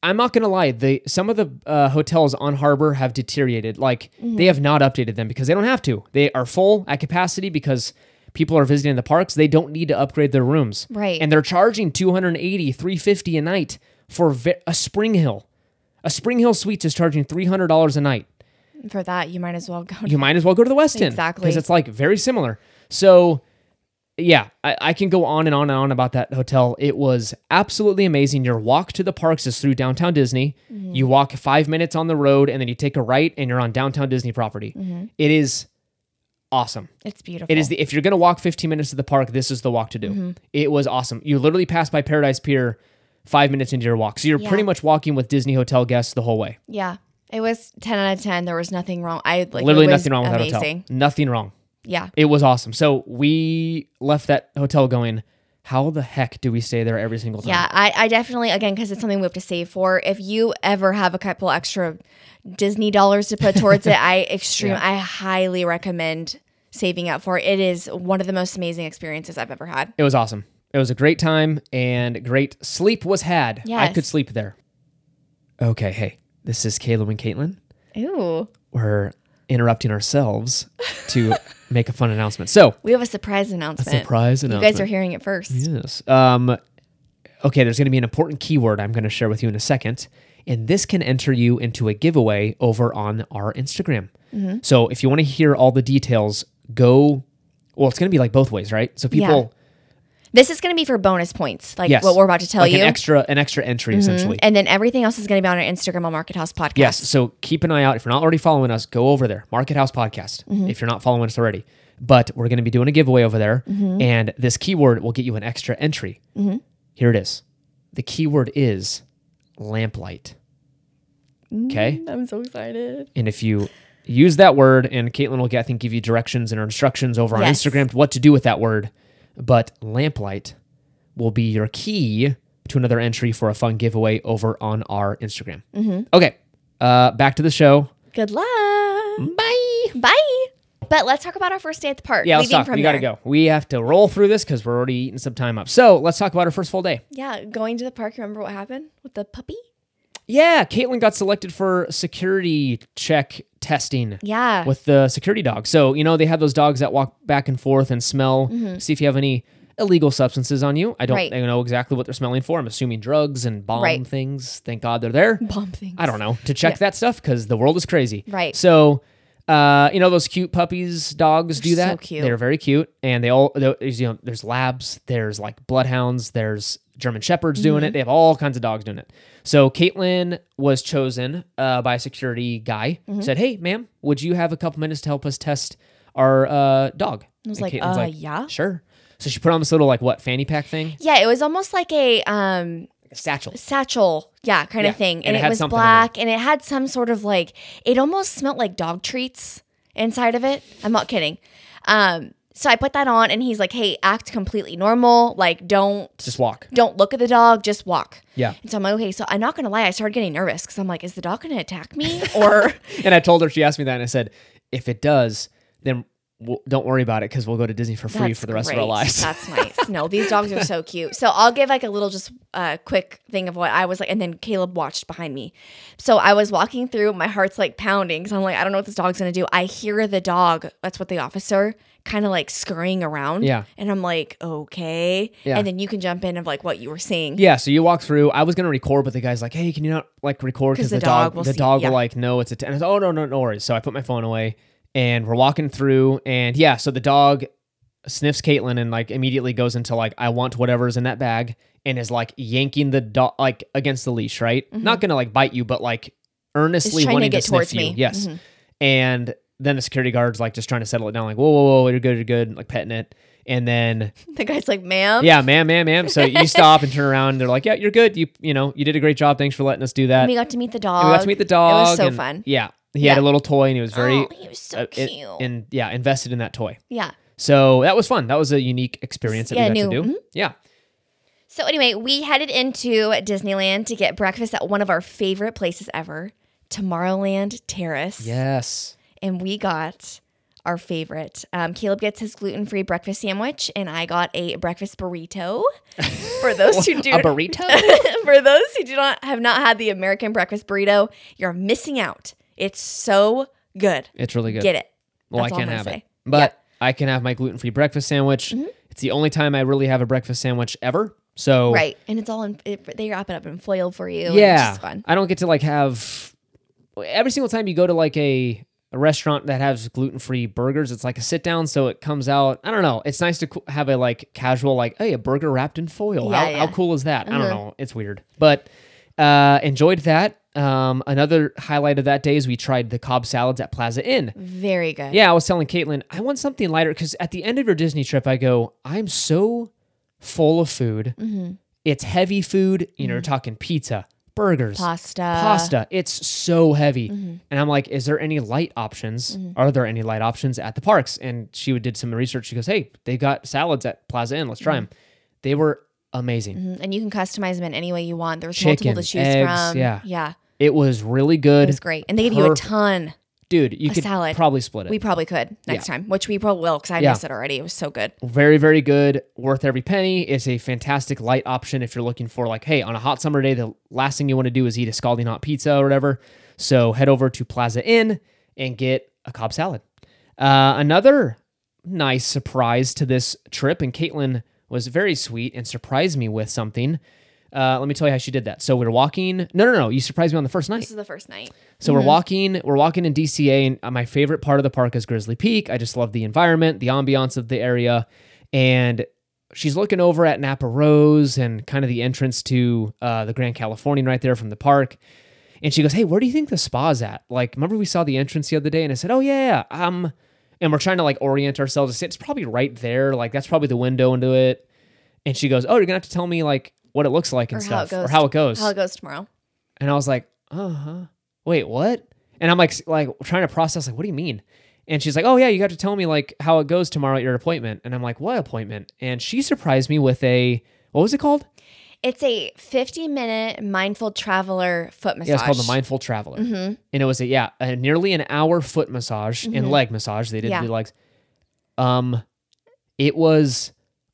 A: I'm not gonna lie, the some of the uh, hotels on Harbor have deteriorated. Like
B: Mm-hmm.
A: they have not updated them because they don't have to. They are full at capacity because people are visiting the parks. They don't need to upgrade their rooms.
B: Right.
A: And they're charging 280, 350 a night for a Spring Hill. A Spring Hill Suites is charging $300 a night.
B: For that, you might as well go.
A: You might as well go to the Westin.
B: Exactly.
A: Because it's like very similar. So yeah, I, I can go on and on and on about that hotel. It was absolutely amazing. Your walk to the parks is through downtown Disney.
B: Mm-hmm.
A: You walk five minutes on the road and then you take a right and you're on downtown Disney property. It is awesome.
B: It's beautiful.
A: It is the if you're gonna walk 15 minutes to the park, this is the walk to do.
B: Mm-hmm.
A: It was awesome. You literally pass by Paradise Pier five minutes into your walk, so you're
B: Yeah.
A: pretty much walking with Disney hotel guests the whole way.
B: yeah. It was ten out of ten. There was nothing wrong. I like
A: literally nothing wrong with that
B: amazing.
A: hotel. Nothing wrong.
B: Yeah.
A: It was awesome. So we left that hotel going. How the heck do we stay there every single time?
B: Yeah, I, I definitely again because it's something we have to save for. If you ever have a couple extra Disney dollars to put towards it, I extreme
A: Yeah.
B: I highly recommend saving up for it. It is one of the most amazing experiences I've ever had.
A: It was awesome. It was a great time and great sleep was had. I could sleep there. Okay, hey, this is Caleb and Caitlin.
B: Ooh,
A: We're interrupting ourselves to make a fun announcement. So,
B: we have a surprise announcement.
A: surprise announcement.
B: You guys are hearing it first.
A: Yes. Um, okay, there's going to be an important keyword I'm going to share with you in a second. And this can enter you into a giveaway over on our Instagram.
B: Mm-hmm.
A: So if you want to hear all the details, go. Well, it's going to be like both ways, right? So people,
B: This is going to be for bonus points, like
A: yes,
B: what we're about to tell
A: like
B: you. Mm-hmm.
A: an extra, an extra entry essentially.
B: and then everything else is going to be on our Instagram on Market House Podcast.
A: Yes. So keep an eye out. If you're not already following us, go over there. Market House Podcast.
B: Mm-hmm.
A: If you're not following us already. But we're going to be doing a giveaway over there.
B: Mm-hmm.
A: And this keyword will get you an extra entry. Here it is. The keyword is lamplight. Okay.
B: I'm so excited.
A: And if you use that word, and Caitlin will, get, I think, give you directions and instructions over on
B: Yes.
A: Instagram what to do with that word. But lamplight will be your key to another entry for a fun giveaway over on our Instagram.
B: Mm-hmm.
A: Okay. Uh, back to the show.
B: Good luck.
A: Bye.
B: Bye. But let's talk about our first day at the park.
A: Yeah, let's talk. We got to go. We have to roll through this because we're already eating some time up. So let's talk about our first full day.
B: Yeah, going to the park. Remember what happened with the puppy?
A: Yeah, Caitlin got selected for security check testing.
B: Yeah.
A: with the security dog. So, you know, they have those dogs that walk back and forth and smell, see if you have any illegal substances on you. I don't
B: Mm-hmm. Right.
A: know exactly what they're smelling for. I'm assuming drugs and bomb
B: Right.
A: things. Thank God they're there.
B: bomb things.
A: I don't know to check that stuff because the world is crazy.
B: Right.
A: So, uh, you know those cute puppies, dogs do
B: so
A: that.
B: cute.
A: They're very cute, and they all you know there's labs, there's like bloodhounds, there's German shepherds doing
B: Mm-hmm.
A: it. They have all kinds of dogs doing it. So Caitlin was chosen uh, by a security guy.
B: Mm-hmm.
A: Said, "Hey, ma'am, would you have a couple minutes to help us test our uh, dog?" I
B: was like, uh, yeah.
A: sure." So she put on this little like what fanny pack thing.
B: Yeah, it was almost like a um
A: a satchel.
B: satchel, yeah, kind
A: Yeah,
B: of thing.
A: and
B: And,
A: it
B: it, was black and it had some sort of like it almost smelled like dog treats inside of it. I'm not kidding. Um, so I put that on and he's like, Hey, act completely normal. Like don't
A: Just walk.
B: don't look at the dog, just walk.
A: Yeah.
B: And so I'm like, okay, so I'm not gonna lie, I started getting nervous because I'm like, is the dog gonna attack me? Or
A: And I told her, she asked me that, and I said, if it does, then we'll, don't worry about it because we'll go to Disney for free
B: That's
A: for the rest of our lives.
B: That's nice. No, these dogs are so cute. So I'll give like a little just uh, quick thing of what I was like, and then Caleb watched behind me. So I was walking through, my heart's like pounding because I'm like, I don't know what this dog's gonna do. I hear the dog. That's what the officer kind of like scurrying around.
A: Yeah.
B: And I'm like, okay.
A: Yeah.
B: And then you can jump in of like what you were seeing.
A: Yeah, so you walk through. I was gonna record, but the guy's like, "Hey, can you not like record because
B: the
A: the, dog,
B: dog
A: the
B: see-
A: dog
B: yeah.
A: will like know it's a." T-. And I was, "Oh no, no, no worries." So I put my phone away, and we're walking through, and yeah, so the dog sniffs Caitlin and like immediately goes into like, "I want whatever's in that bag," and is like yanking the dog like against the leash, right? Not gonna like bite you, but like earnestly
B: Mm-hmm. to
A: wanting to, sniff
B: towards
A: you.
B: me.
A: Yes,
B: Mhm.
A: and then the security guard's like just trying to settle it down, like, "Whoa, whoa, whoa, you're good, you're good," like petting it, and then
B: The guy's like, ma'am.
A: yeah, ma'am, ma'am, ma'am. So you stop and turn around. And they're like, "Yeah, you're good. You, you know, you did a great job. Thanks for letting us do that."
B: And we got to meet the dog.
A: And we got to meet the dog.
B: It was so
A: and-
B: fun.
A: Yeah, he had a little toy, and he was very,
B: oh, he was so
A: uh, it-
B: cute.
A: and yeah, invested in that toy.
B: yeah.
A: So that was fun. That was a unique experience that
B: Yeah,
A: we got
B: new.
A: to do. Yeah,
B: So anyway, we headed into Disneyland to get breakfast at one of our favorite places ever, Tomorrowland Terrace.
A: yes,
B: And we got our favorite. Um, Caleb gets his gluten-free breakfast sandwich, and I got a breakfast burrito. For those who do
A: a burrito.
B: for those who do not have not had the American breakfast burrito, you're missing out. It's so good.
A: it's really good.
B: Get it.
A: Well,
B: That's
A: I can't have
B: gonna
A: it, but
B: Yep. Mm-hmm.
A: I can have my gluten free breakfast sandwich. It's the only time I really have a breakfast sandwich ever. So
B: Right. And it's all in it, they wrap it up in foil for you.
A: yeah,
B: It's fun.
A: I don't get to like have every single time you go to like a a restaurant that has gluten free burgers. It's like a sit down, so it comes out. I don't know. It's nice to have a like casual like, hey, a burger wrapped in foil.
B: Yeah,
A: how,
B: yeah. Mm-hmm.
A: how cool is that? I don't know. It's weird, but uh, enjoyed that. Um, another highlight of that day is we tried the Cobb salads at Plaza Inn.
B: Very good.
A: Yeah, I was telling Caitlin, I want something lighter because at the end of your Disney trip, I go, I'm so full of food.
B: Mm-hmm.
A: It's heavy food. You know, you're talking pizza, burgers,
B: Pasta.
A: pasta. It's so heavy.
B: Mm-hmm.
A: And I'm like, is there any light options? Are there any light options at the parks? And she did some research. She goes, hey, they got salads at Plaza Inn. Let's try them. They were amazing.
B: Mhm. And you can customize them in any way you want. There's
A: Chicken,
B: multiple to choose
A: eggs,
B: from.
A: yeah.
B: Yeah.
A: It was really good.
B: It was great. And they give you a
A: Perfect.
B: ton.
A: Dude, you
B: A
A: could
B: salad.
A: probably split it.
B: We probably could next time, which we probably will because I
A: Yeah.
B: missed it already. It was so good.
A: very very good worth every penny it's a fantastic light option if you're looking for like hey on a hot summer day the last thing you want to do is eat a scalding hot pizza or whatever so head over to plaza inn and get a cobb salad uh, another nice surprise to this trip and caitlin was very sweet and surprised me with something uh, let me tell you how she did that so we're walking no no no you surprised me on the first night
B: This is the first night.
A: so we're walking, we're walking in DCA, and uh, my favorite part of the park is Grizzly Peak. I just love the environment, the ambiance of the area, and she's looking over at Napa Rose and kind of the entrance to uh, the Grand Californian right there from the park. And she goes, "Hey, where do you think the spa's at? Like, remember we saw the entrance the other day?" And I said, "Oh yeah, yeah." Um, and we're trying to like orient ourselves. It's probably right there. Like that's probably the window into it. And she goes, "Oh, you're gonna have to tell me like what it looks like and
B: Or how
A: stuff, or how it goes."
B: How it goes tomorrow.
A: And I was like, uh huh. Wait, what? And I'm like, like trying to process, like, what do you mean? And she's like, oh yeah, you got to tell me like how it goes tomorrow at your appointment. And I'm like, what appointment? And she surprised me with a what was it called?
B: It's a 50 minute mindful traveler foot massage.
A: Yeah, it's called the Mindful Traveler.
B: Mm-hmm.
A: And it was a yeah, a nearly an hour foot massage and leg massage. They didn't
B: Yeah.
A: do legs. Um, it was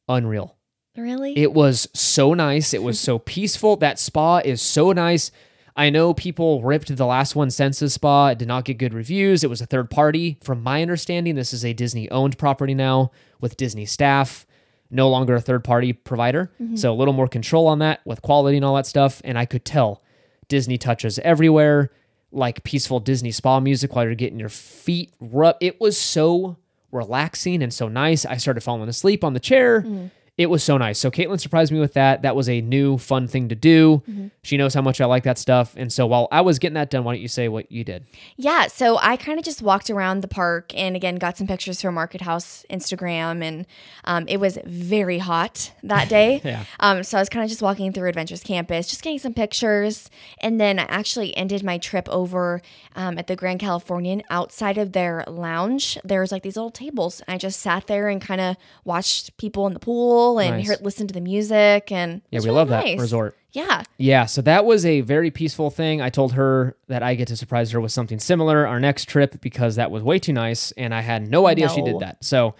A: unreal.
B: Really?
A: It was so nice. It was so peaceful. That spa is so nice. I know people ripped the last one, Senses Spa. It did not get good reviews. It was a third party. From my understanding, this is a Disney owned property now with Disney staff, no longer a third party provider. Mm-hmm. So a little more control on that with quality and all that stuff. And I could tell Disney touches everywhere, like peaceful Disney spa music while you're getting your feet rubbed. It was so relaxing and so nice. I started falling asleep on the chair. Mm. It was so nice. So Caitlin surprised me with that. That was a new fun thing to do.
B: Mm-hmm.
A: She knows how much I like that stuff. And so while I was getting that done, why don't you say what you did?
B: Yeah, so I kind of just walked around the park and again got some pictures from Market House Instagram, and um, it was very hot that day.
A: Yeah.
B: Um, so I was kind of just walking through Avengers Campus, just getting some pictures, and then I actually ended my trip over um, at the Grand Californian. Outside of their lounge, there's like these little tables, and I just sat there and kind of watched people in the pool and
A: Nice.
B: heard, listened to the music, and
A: Yeah, we
B: really
A: love that resort.
B: Yeah,
A: Yeah, so that was a very peaceful thing. I told her that I get to surprise her with something similar our next trip because that was way too nice and I had no idea she did that. So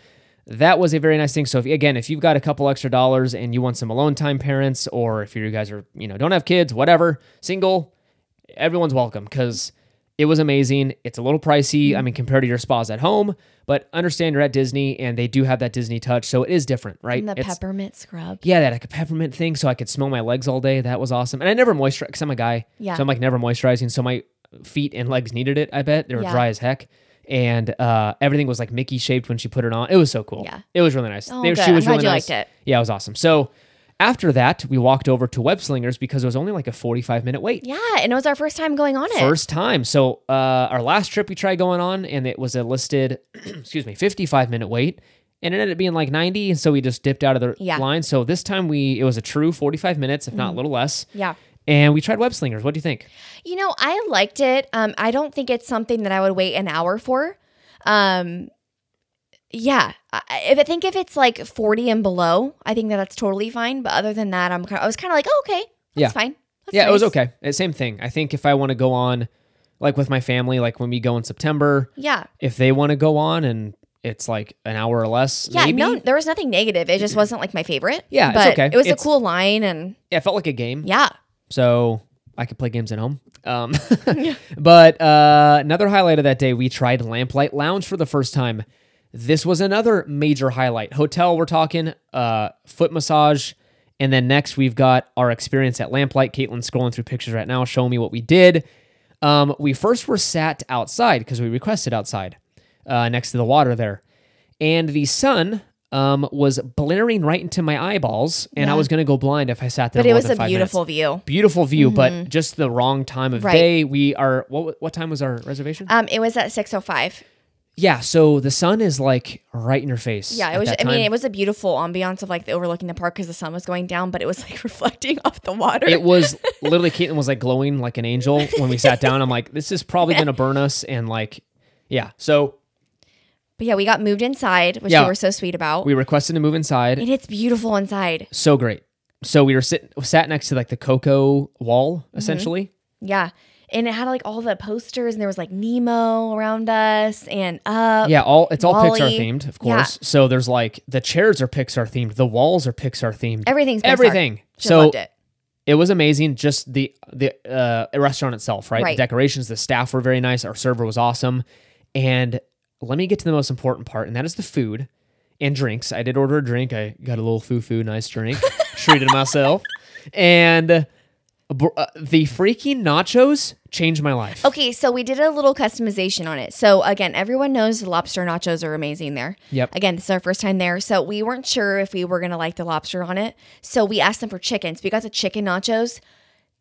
A: that was a very nice thing. So if, again, if you've got a couple extra dollars and you want some alone time parents or if you guys are, you know, don't have kids, whatever, single, everyone's welcome cuz it was amazing. It's a little pricey, I mean compared to your spas at home, but understand you're at Disney and they do have that Disney touch, so it is different, right?
B: and the
A: It's-
B: peppermint scrub.
A: yeah, that like a peppermint thing, so I could smell my legs all day. That was awesome. And I never moisturize because I'm a guy.
B: Yeah.
A: So I'm like never moisturizing. So my feet and legs needed it. I bet they were
B: Yeah.
A: dry as heck, and uh, everything was like Mickey shaped when she put it on. It was so cool.
B: Yeah.
A: It was really nice.
B: Oh,
A: They-
B: good.
A: She was
B: I'm glad
A: really
B: you
A: nice.
B: liked it.
A: Yeah, it was awesome. So after that, we walked over to Web Slingers because it was only like a 45 minute wait.
B: Yeah, and it was our first time going on it.
A: First time. So uh, our last trip we tried going on, and it was a listed, excuse me, 55 minute wait, and it ended up being like 90, and so we just dipped out of the
B: Yeah. Mm-hmm.
A: line. So this time we it was a true 45 minutes, if not a little less.
B: Yeah.
A: And we tried web slingers. What do you think?
B: You know, I liked it. Um, I don't think it's something that I would wait an hour for. Um, yeah, I, if I think if it's like forty and below, I think that that's totally fine. But other than that, I'm kind of, I was kind of like, oh, okay, that's
A: Yeah.
B: fine. That's
A: yeah, it was okay. Uh, Same thing. I think if I want to go on, like with my family, like when we go in September,
B: Yeah,
A: if they want to go on and it's like an hour or less,
B: yeah.
A: maybe.
B: No, there was nothing negative. It just wasn't like my favorite.
A: Yeah, it's
B: but
A: okay.
B: It was
A: It's-
B: a cool line, and
A: Yeah, it felt like a game.
B: yeah,
A: so I could play games at home. Um, but uh, another highlight of that day, we tried Lamplight Lounge for the first time. This was another major highlight. Hotel, we're talking uh, foot massage, and then next we've got our experience at Lamplight. Caitlin's scrolling through pictures right now, showing me what we did. Um, we first were sat outside because we requested outside, uh, next to the water there, and the sun. Um, was blaring right into my eyeballs, and I was gonna go blind if I sat there.
B: but it was a
A: five minutes
B: beautiful view.
A: beautiful view, but just the wrong time of
B: Mm-hmm. Right.
A: day. We are what what time was our reservation?
B: Um, it was at six oh five.
A: Yeah, so the sun is like right in your face.
B: Yeah, it was. I mean, it was a beautiful ambiance of like the overlooking the park because the sun was going down, but it was like reflecting off the water.
A: It was literally Caitlin was like glowing like an angel when we sat down. I'm like, this is probably gonna burn us, and like, yeah. So
B: but yeah, we got moved inside, which
A: Yeah.
B: we were so sweet about.
A: we requested to move inside.
B: and it's beautiful inside.
A: So great. So we were sitting sat next to like the Coco wall
B: Mm-hmm.
A: essentially.
B: Yeah. And it had like all the posters, and there was like Nemo around us, and uh,
A: Yeah, all it's all Pixar themed, of course. Yeah. So there's like the chairs are Pixar themed, the walls are Pixar themed,
B: everything's Pixar.
A: everything.
B: Just
A: so
B: loved it.
A: it was amazing. Just the the uh, restaurant itself, right?
B: Right.
A: The decorations, the staff were very nice. Our server was awesome. And let me get to the most important part, and that is the food and drinks. I did order a drink. I got a little foo foo nice drink, treated myself, and uh, br- uh, the freaking nachos changed my life.
B: Okay, so we did a little customization on it. So again, everyone knows the lobster nachos are amazing there.
A: Yep.
B: Again, this is our first time there, so we weren't sure if we were gonna like the lobster on it. So we asked them for chicken. So we got the chicken nachos.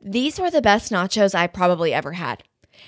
B: These were the best nachos I probably ever had.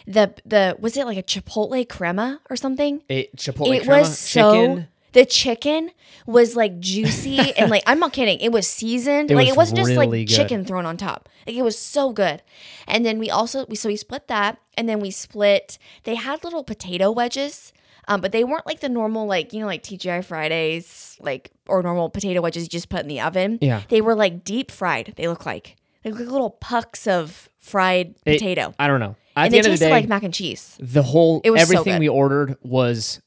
B: The the was it like a chipotle crema or something?
A: A chipotle crema.
B: it
A: crema,
B: was so
A: chicken.
B: The chicken was like juicy and like I'm not kidding. It was seasoned.
A: It
B: like
A: was
B: it wasn't just
A: really
B: like
A: good.
B: chicken thrown on top. Like it was so good. And then we also we so we split that and then we split they had little potato wedges. Um, but they weren't like the normal like you know like TGI Fridays like or normal potato wedges you just put in the oven.
A: Yeah.
B: They were like deep fried. They look like they look like little pucks of fried
A: It-
B: potato.
A: I don't know. At
B: and
A: the
B: they
A: end of the
B: tasted
A: day,
B: like mac and cheese.
A: the whole
B: It was so
A: everything
B: good.
A: we ordered was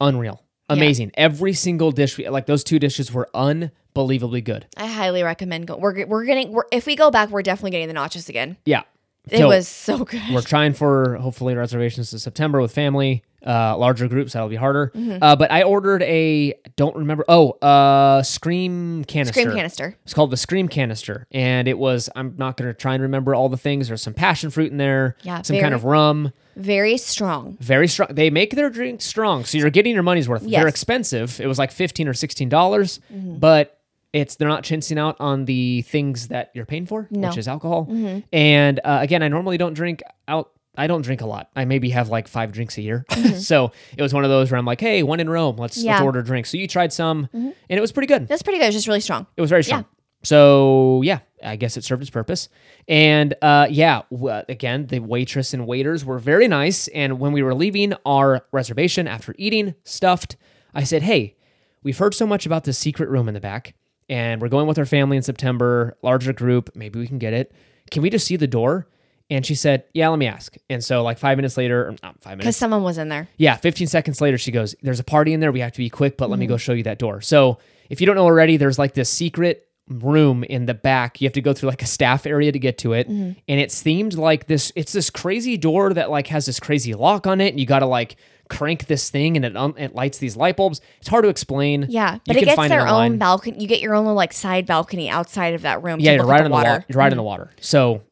A: unreal amazing every single dish we, like those two dishes were unbelievably good
B: I highly recommend go. We're we're getting we're, if we go back, we're definitely getting the nachos again.
A: yeah
B: It
A: So,
B: was so good.
A: we're trying for hopefully reservations to september with family uh larger groups that'll be harder
B: Mm-hmm.
A: uh but i ordered a don't remember oh uh scream canister
B: Scream canister.
A: it's called the scream canister and it was i'm not going to try and remember all the things there's some passion fruit in there
B: Yeah,
A: some kind of rum
B: Very strong.
A: very strong. They make their drinks strong, so you're getting your money's worth.
B: Yes.
A: They're expensive. It was like fifteen or sixteen dollars,
B: Mm-hmm.
A: but It's they're not chincing out on the things that you're paying for,
B: No.
A: which is alcohol. And uh, again, I normally don't drink out. I don't drink a lot. I maybe have like five drinks a year. so it was one of those where I'm like, hey, one in Rome, let's let's
B: Yeah.
A: order drinks. So you tried some, and it was pretty good.
B: That's pretty good. It's just really strong.
A: It was very strong. So yeah, I guess it served its purpose. And uh, yeah, w- again, the waitress and waiters were very nice. And when we were leaving our reservation after eating stuffed, I said, "Hey, we've heard so much about this secret room in the back, and we're going with our family in September, larger group. Maybe we can get it. Can we just see the door?" And she said, "Yeah, let me ask." And so, like five minutes later, or not five minutes.
B: Because someone was in there.
A: yeah, 15 seconds later, she goes, There's a party in there. We have to be quick, but let
B: Mm-hmm.
A: me go show you that door. So, if you don't know already, there's like this secret room in the back. You have to go through like a staff area to get to it.
B: Mm-hmm.
A: And it's themed like this it's this crazy door that like has this crazy lock on it. And you got to like crank this thing and it, um, it lights these light bulbs. It's hard to explain.
B: Yeah,
A: You
B: but it
A: can
B: gets
A: find
B: their
A: online.
B: own balcony. You get your own little like side balcony outside of that room.
A: Yeah,
B: to
A: you're right on
B: the
A: the water.
B: water. Mm-hmm.
A: You're right on the water. So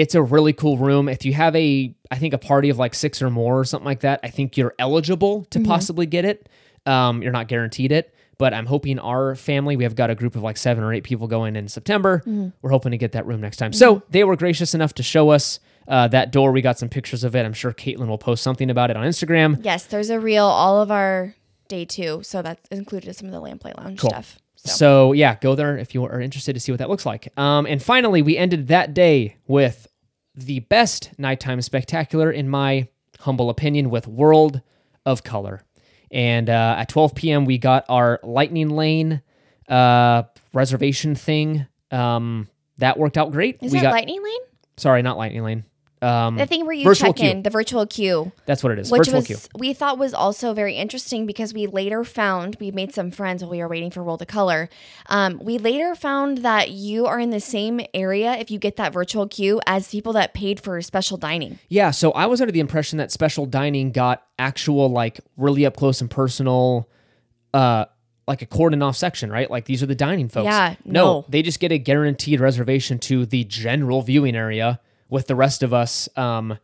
A: it's a really cool room. If you have a, I think a party of like six or more or something like that, I think you're eligible to
B: Mm-hmm.
A: possibly get it. Um, you're not guaranteed it, but I'm hoping our family, we have got a group of like seven or eight people going in September.
B: Mm-hmm.
A: We're hoping to get that room next time. So they were gracious enough to show us uh, that door. We got some pictures of it. I'm sure Caitlin will post something about it on Instagram.
B: Yes, there's a reel all of our day two, so that's included in some of the lamplight lounge
A: Cool.
B: stuff. So.
A: So yeah, go there if you are interested to see what that looks like. Um, and finally, we ended that day with the best nighttime spectacular, in my humble opinion, with World of Color. And uh, at 12 p.m., we got our Lightning Lane uh, reservation thing. Um, that worked out great.
B: Is
A: we
B: it
A: got
B: Lightning Lane?
A: sorry, not Lightning Lane. Um,
B: The thing where you check
A: queue.
B: in, the virtual queue,
A: that's what it is.
B: which
A: virtual
B: was
A: queue.
B: we thought was also very interesting because we later found we made some friends while we were waiting for World of Color. Um, we later found that you are in the same area if you get that virtual queue as people that paid for special dining.
A: Yeah, so I was under the impression that special dining got actual like really up close and personal uh like a cordon off section, right? Like these are the dining folks.
B: Yeah,
A: no.
B: no.
A: they just get a guaranteed reservation to the general viewing area with the rest of us um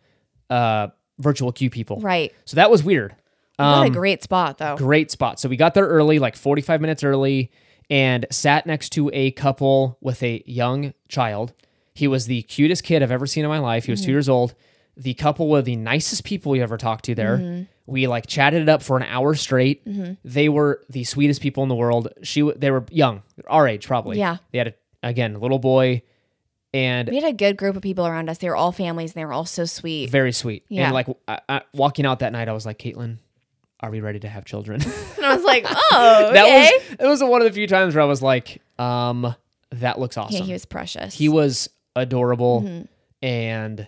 A: uh virtual queue people.
B: Right.
A: So that was weird.
B: what
A: Um
B: a great spot though.
A: great spot. So we got there early, like 45 minutes early, and sat next to a couple with a young child. He was the cutest kid I've ever seen in my life. He was two years old. The couple were the nicest people we ever talked to there. We like chatted it up for an hour straight. They were the sweetest people in the world. She, w- they were young, our age probably.
B: Yeah.
A: They had a, again, a little boy, and
B: We had a good group of people around us. They were all families and they were all so sweet.
A: very sweet.
B: Yeah.
A: And like I, I, walking out that night, I was like, Caitlin, are we ready to have children?
B: And I was like, oh,
A: that
B: okay.
A: was that was one of the few times where I was like, um, that looks awesome.
B: Yeah, he was precious.
A: He was adorable
B: Mm-hmm.
A: and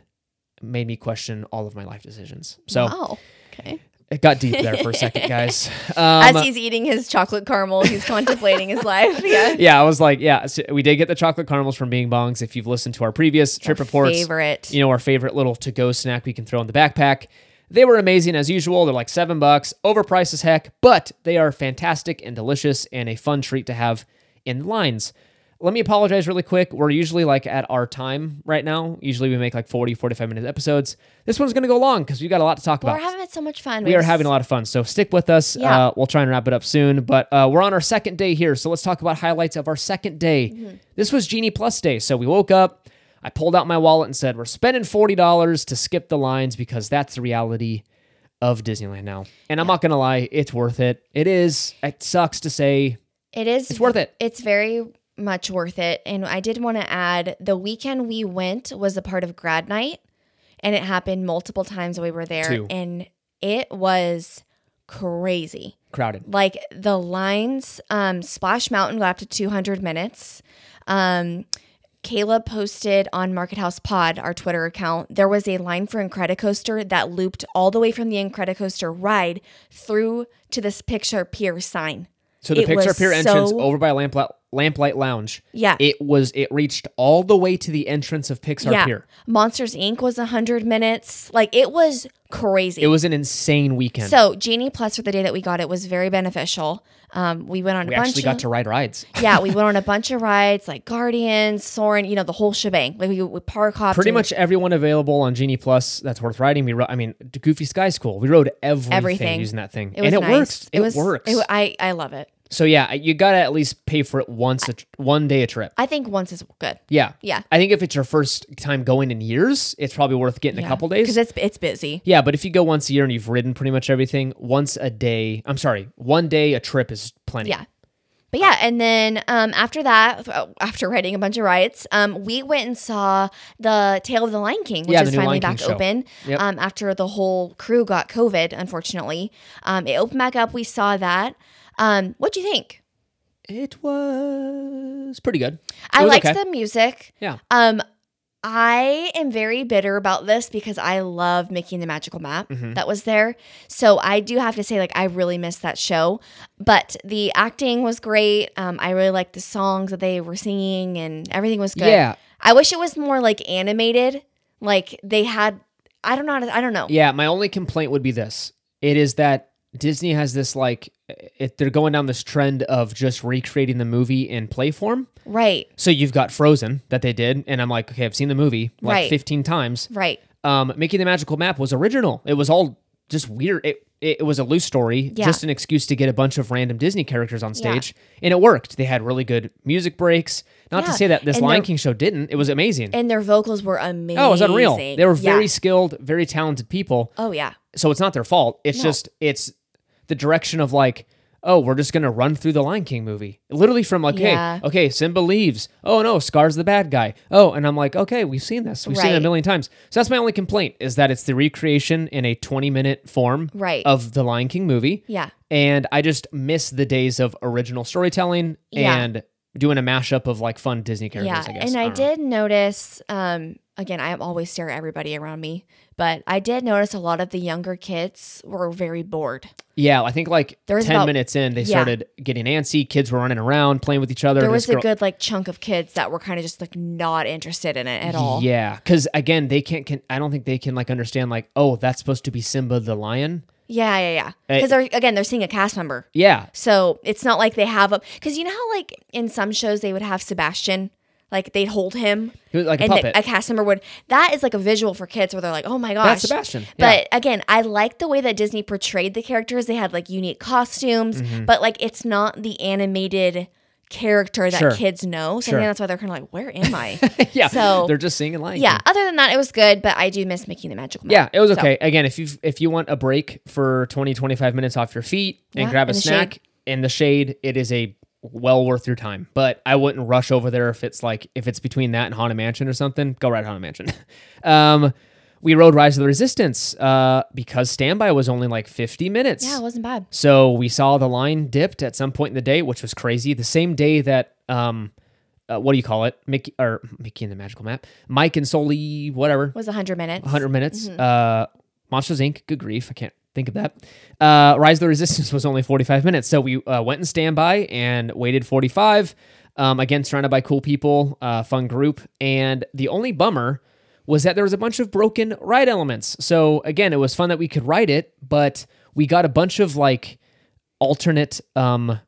A: made me question all of my life decisions. So
B: wow. Okay.
A: It got deep there for a second, guys. Um,
B: As he's eating his chocolate caramel, he's contemplating his life. Yeah.
A: yeah, I was like, yeah, so we did get the chocolate caramels from Bing Bong's. If you've listened to our previous trip reports,
B: Favorite.
A: you know, our favorite little to go snack we can throw in the backpack. They were amazing as usual. They're like seven bucks, overpriced as heck, but they are fantastic and delicious and a fun treat to have in lines. Let me apologize really quick. We're usually like at our time right now. Usually we make like 40, 45 minute episodes. This one's going to go long because we've got a lot to talk about.
B: We're having so much fun.
A: we are having a lot of fun. So stick with us.
B: Yeah.
A: Uh, we'll try and wrap it up soon. But uh, we're on our second day here. So let's talk about highlights of our second day.
B: Mm-hmm.
A: This was Genie Plus Day. So we woke up. I pulled out my wallet and said, We're spending $40 to skip the lines because that's the reality of Disneyland now. And I'm not going to lie, it's worth it. It is. It sucks to say.
B: It is.
A: It's worth it.
B: It's very much worth it. And I did want to add the weekend we went was a part of grad night, and it happened multiple times we were there,
A: Two.
B: and it was crazy.
A: Crowded.
B: Like the lines, um, Splash Mountain got up to 200 minutes. Um, Caleb posted on Market House Pod, our Twitter account, there was a line for Incredicoaster that looped all the way from the Incredicoaster ride through to this Pixar Pier sign.
A: So the
B: It
A: Pixar Pier entrance over by Lamplight, Lamplight Lounge.
B: Yeah.
A: It was, it reached all the way to the entrance of Pixar
B: yeah.
A: Pier.
B: Monsters Inc. was 100 minutes. Like it was crazy.
A: It was an insane weekend.
B: so Genie Plus for the day that we got it was very beneficial. Um, we went on
A: we
B: a bunch
A: actually
B: of
A: got to ride rides.
B: yeah, we went on a bunch of rides like Guardians, Soarin', you know, the whole shebang. Like we, we park hopped
A: Pretty much everyone available on Genie Plus that's worth riding. We rode, I mean, Goofy Sky School. We rode everything,
B: Everything.
A: using that thing,
B: It was
A: and it
B: nice.
A: works. It,
B: was
A: works.
B: It, I I love it.
A: So yeah, you gotta at least pay for it once a one day a trip.
B: I think once is good.
A: Yeah,
B: Yeah.
A: I think if it's your first time going in years, it's probably worth getting a couple days.
B: because it's it's busy.
A: Yeah, but if you go once a year and you've ridden pretty much everything, once a day, I'm sorry, one day a trip is plenty.
B: Yeah. But yeah, and then um, after that, uh, after riding a bunch of rides, um, we went and saw the Tale of the Lion King, which
A: Yeah,
B: is finally
A: Lion
B: back
A: King
B: open.
A: Yep.
B: Um, after the whole crew got COVID, unfortunately, um, it opened back up. We saw that. Um, what do you think?
A: It was pretty good. It
B: I liked
A: okay.
B: the music.
A: Yeah.
B: Um, I am very bitter about this because I love Mickey and the Magical Map
A: Mm-hmm.
B: that was there. So I do have to say, like, I really missed that show. But the acting was great. Um, I really liked the songs that they were singing, and everything was good.
A: Yeah.
B: I wish it was more like animated. Like they had, I don't know. how to- I don't know.
A: Yeah, my only complaint would be this. It is that Disney has this like it, they're going down this trend of just recreating the movie in play form.
B: Right.
A: So you've got Frozen that they did, and I'm like, okay, I've seen the movie like
B: Right.
A: 15 times.
B: Right.
A: Um, Mickey and the Magical Map was original. It was all just weird. It, it, was a loose story,
B: Yeah.
A: just an excuse to get a bunch of random Disney characters on stage, and it worked. They had really good music breaks. Not to say that this
B: and
A: Lion King show didn't. It was amazing.
B: And their vocals were amazing.
A: oh, it was unreal. They were very
B: Yeah.
A: skilled, very talented people.
B: Oh yeah.
A: so it's not their fault. It's
B: No.
A: just it's the direction of like, oh, we're just gonna run through the Lion King movie, literally from like,
B: Yeah.
A: hey, okay, Simba leaves. Oh no, Scar's the bad guy. Oh, and I'm like, okay, we've seen this. We've seen it a million times. So that's my only complaint is that it's the recreation in a 20 minute form
B: Right.
A: of the Lion King movie.
B: Yeah.
A: And I just miss the days of original storytelling
B: Yeah.
A: and doing a mashup of like fun Disney characters.
B: Yeah,
A: I guess.
B: and I,
A: know.
B: did notice. Um, again, I always stare at everybody around me, but I did notice a lot of the younger kids were very bored.
A: Yeah, I think like
B: There was
A: 10
B: about-
A: minutes in, they
B: Yeah.
A: started getting antsy. Kids were running around, playing with each other.
B: There was a
A: girl-
B: good like chunk of kids that were kind of just like not interested in it at all.
A: Yeah, because again, they can't. Can, I don't think they can like understand like, oh, that's supposed to be Simba the lion.
B: yeah, yeah, yeah.
A: Uh,
B: because they're again they're seeing a cast member,
A: Yeah,
B: so it's not like they have a. Because you know how like in some shows they would have Sebastian, like they'd hold him.
A: he was like a
B: and
A: puppet.
B: the, a cast member would that is like a visual for kids where they're like oh my gosh
A: That's Sebastian, yeah.
B: but again i like the way that disney portrayed the characters they had like unique costumes
A: Mm-hmm.
B: but like it's not the animated character that
A: Sure.
B: kids know so
A: Sure.
B: i think that's why they're kind of like where am i
A: yeah,
B: so-
A: they're just singing lion.
B: yeah other than that it was good but i do miss Mickey and the Magical
A: Yeah, it was
B: So,
A: okay. Again, if you if you want a break for 20 25 minutes off your feet and
B: Yeah,
A: grab a snack
B: shade.
A: in the shade, it is a well worth your time. But I wouldn't rush over there if it's like if it's between that and Haunted Mansion or something. Go ride Haunted Mansion. um, we rode Rise of the Resistance uh, because standby was only like 50 minutes.
B: yeah it wasn't bad
A: So we saw the line dipped at some point in the day, which was crazy. The same day that um, uh, what do you call it? Mickey or Mickey and the Magical Map, Mike and Sulley, whatever,
B: it was 100 minutes
A: 100 minutes.
B: Mm-hmm.
A: Uh, Monsters Inc. Good grief, I can't think of that. Uh, Rise of the Resistance was only 45 minutes, so we uh, went in standby and waited 45. Um, again, surrounded by cool people, uh, fun group, and the only bummer was that there was a bunch of broken ride elements. So again, it was fun that we could ride it, but we got a bunch of like alternate um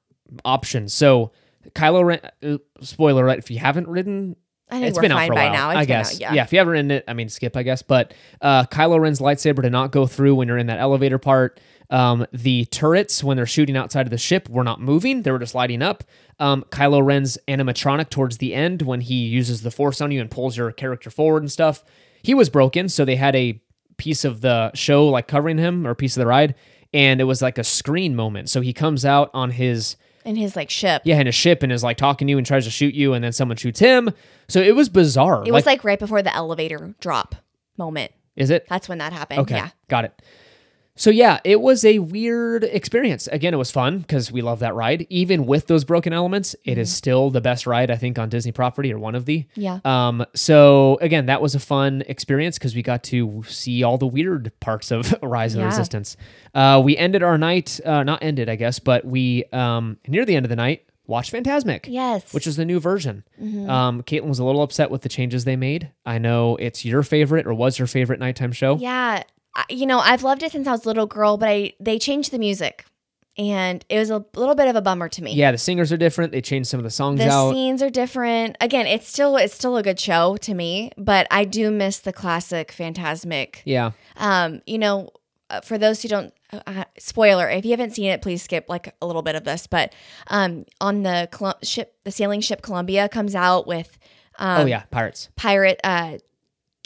A: options. So Kylo Ren, uh, spoiler, right? If you haven't ridden
B: i think
A: it's
B: we're
A: been out
B: fine
A: for a
B: by
A: while,
B: now It's
A: I guess.
B: out,
A: yeah.
B: yeah
A: if you haven't ridden it, I mean, skip, I guess. But uh, Kylo Ren's lightsaber did not go through when you're in that elevator part. Um, the turrets, when they're shooting outside of the ship, were not moving; they were just lighting up. Um, Kylo Ren's animatronic towards the end, when he uses the Force on you and pulls your character forward and stuff, he was broken. So they had a piece of the show like covering him or a piece of the ride, and it was like a screen moment. So he comes out on his
B: in his like ship
A: yeah, in a ship and is like talking to you and tries to shoot you, and then someone shoots him. So it was bizarre.
B: it was like right before the elevator drop moment
A: is it?
B: that's when that happened
A: Okay,
B: yeah
A: got it. So yeah, it was a weird experience. Again, it was fun because we love that ride. Even with those broken elements, it is still the best ride I think on Disney property or one of the.
B: yeah
A: Um. So again, that was a fun experience because we got to see all the weird parts of Rise of the
B: Yeah.
A: Resistance. Uh, we ended our night, uh, not ended, I guess, but we um near the end of the night watched Fantasmic.
B: yes
A: Which is the new version. Um, Caitlin was a little upset with the changes they made. I know it's your favorite or was your favorite nighttime show.
B: Yeah, you know, I've loved it since I was a little girl, but I they changed the music, and it was a little bit of a bummer to me.
A: Yeah, the singers are different. They changed some of the songs out.
B: the
A: out.
B: scenes are different. Again, it's still it's still a good show to me, but I do miss the classic Fantasmic.
A: yeah.
B: Um, you know, uh, for those who don't, uh, spoiler, if you haven't seen it, please skip like a little bit of this. But um, on the Colum- ship, the sailing ship Columbia comes out with um,
A: oh yeah, pirates.
B: pirate. Uh,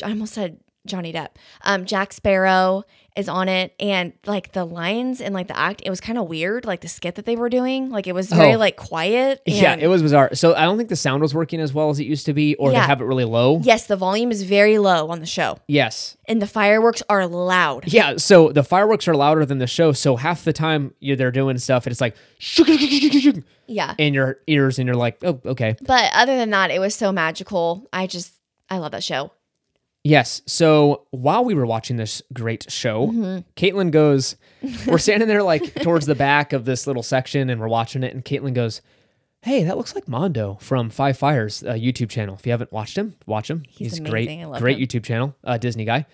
B: I almost said Johnny Depp. Um, Jack Sparrow is on it, and like the lines and like the act, it was kind of weird. Like the skit that they were doing, like it was very
A: Oh.
B: like quiet.
A: Yeah, it was bizarre. So I don't think the sound was working as well as it used to be, or
B: Yeah.
A: they have it really low.
B: Yes, the volume is very low on the show,
A: Yes.
B: and the fireworks are loud.
A: Yeah, so the fireworks are louder than the show. So half the time you they're doing stuff, and it's like
B: Yeah.
A: in your ears, and you're like, oh, okay.
B: But other than that, it was so magical. I just, I love that show.
A: Yes. So while we were watching this great show, Caitlin goes, we're standing there like towards the back of this little section, and we're watching it, and Caitlin goes. Hey, that looks like Mondo from Five Fires uh, YouTube channel. If you haven't watched him, watch him.
B: He's
A: great.
B: I love
A: great
B: him.
A: YouTube channel, uh, Disney guy.